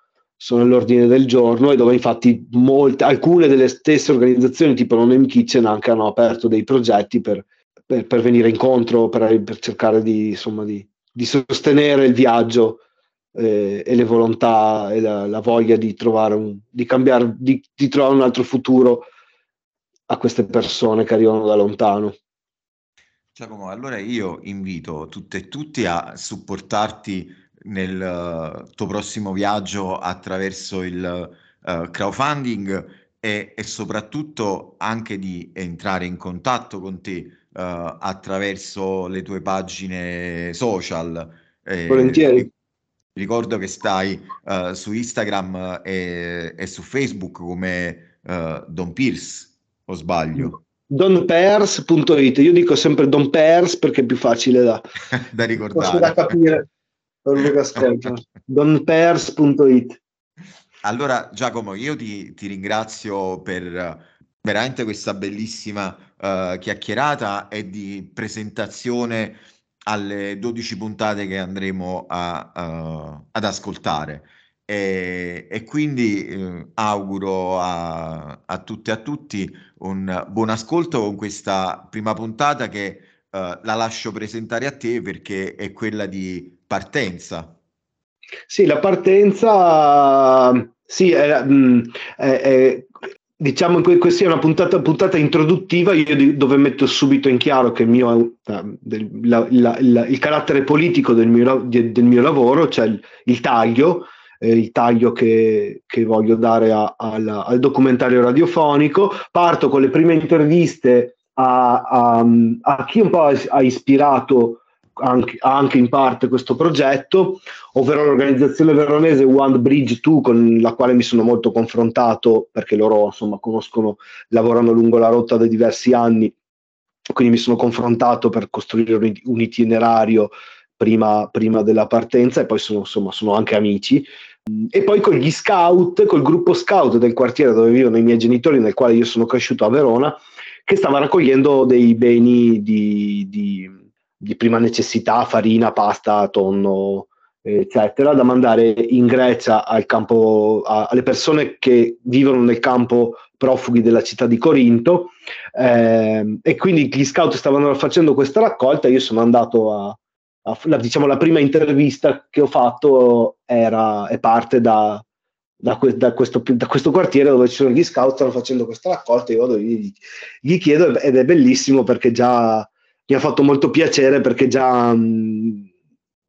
sono all'ordine del giorno e dove infatti molte, alcune delle stesse organizzazioni tipo Non Kitchen anche hanno aperto dei progetti per, per, per venire incontro, per, per cercare di, insomma, di, di, sostenere il viaggio eh, e le volontà e la, la, voglia di trovare un, di cambiare, di, di trovare un altro futuro a queste persone che arrivano da lontano. Giacomo, allora io invito tutte e tutti a supportarti nel uh, tuo prossimo viaggio attraverso il uh, crowdfunding e, e, soprattutto anche di entrare in contatto con te uh, attraverso le tue pagine social. Eh, Volentieri. Ricordo che stai su Instagram e, e, su Facebook come Don Pierce, o sbaglio? donpairs.it, io dico sempre Don Pairs perché è più facile da, da ricordare. da capire per ascolta. donpairs.it. Allora Giacomo, io ti, ti ringrazio per veramente questa bellissima uh, chiacchierata e di presentazione alle 12 puntate che andremo a, uh, ad ascoltare. E, e quindi eh, auguro a, a tutte e a tutti un buon ascolto con questa prima puntata che la lascio presentare a te perché è quella di partenza. Sì, la partenza, sì, è, mm, è, è, diciamo che questa è una puntata, puntata introduttiva io dove metto subito in chiaro che il, mio, del, la, la, la, il carattere politico del mio, del mio lavoro, cioè il, il taglio, eh, il taglio che, che voglio dare a, a, al documentario radiofonico. Parto con le prime interviste a, a, a chi un po' ha ispirato anche, anche, in parte questo progetto, ovvero l'organizzazione veronese One Bridge 2 con la quale mi sono molto confrontato perché loro insomma conoscono, lavorano lungo la rotta da diversi anni, quindi mi sono confrontato per costruire un, un itinerario prima, prima, della partenza e poi sono, insomma, sono anche amici. E poi con gli scout, col gruppo scout del quartiere dove vivono i miei genitori, nel quale io sono cresciuto a Verona, che stava raccogliendo dei beni di, di, di prima necessità, farina, pasta, tonno, eccetera, da mandare in Grecia al campo, a, alle persone che vivono nel campo profughi della città di Corinto. Eh, e quindi gli scout stavano facendo questa raccolta. Io sono andato a, la, diciamo, la prima intervista che ho fatto era, è parte da, da, da, questo, da, questo, quartiere dove ci sono gli scout, stanno facendo questa raccolta, io vado, gli, gli, chiedo ed è bellissimo perché già mi ha fatto molto piacere perché già mh,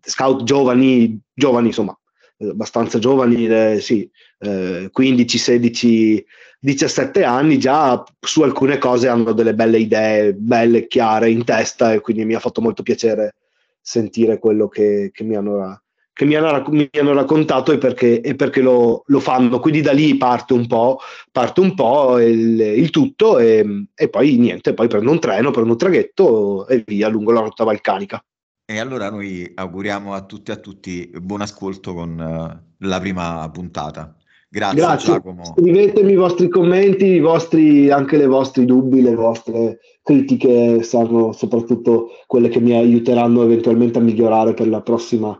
scout giovani, giovani insomma, abbastanza giovani, eh, sì, eh, 15, 16, 17 anni, già su alcune cose hanno delle belle idee, belle, chiare in testa e quindi mi ha fatto molto piacere sentire quello che, che, mi, hanno, che mi, hanno, mi, hanno, raccontato e perché, e perché lo, lo, fanno. Quindi da lì parte un po', parte un po il, il tutto e, e, poi niente, poi prendo un treno, prendo un traghetto e via lungo la rotta balcanica. E allora noi auguriamo a tutti e a tutti buon ascolto con uh, la prima puntata. Grazie, Grazie. Giacomo. Scrivetemi i vostri commenti, i vostri, anche le vostri dubbi, le vostre critiche saranno soprattutto quelle che mi aiuteranno eventualmente a migliorare per la prossima,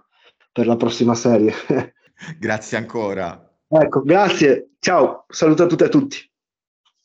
per la prossima serie. grazie ancora. Ecco, grazie. Ciao, saluto a tutte e a tutti.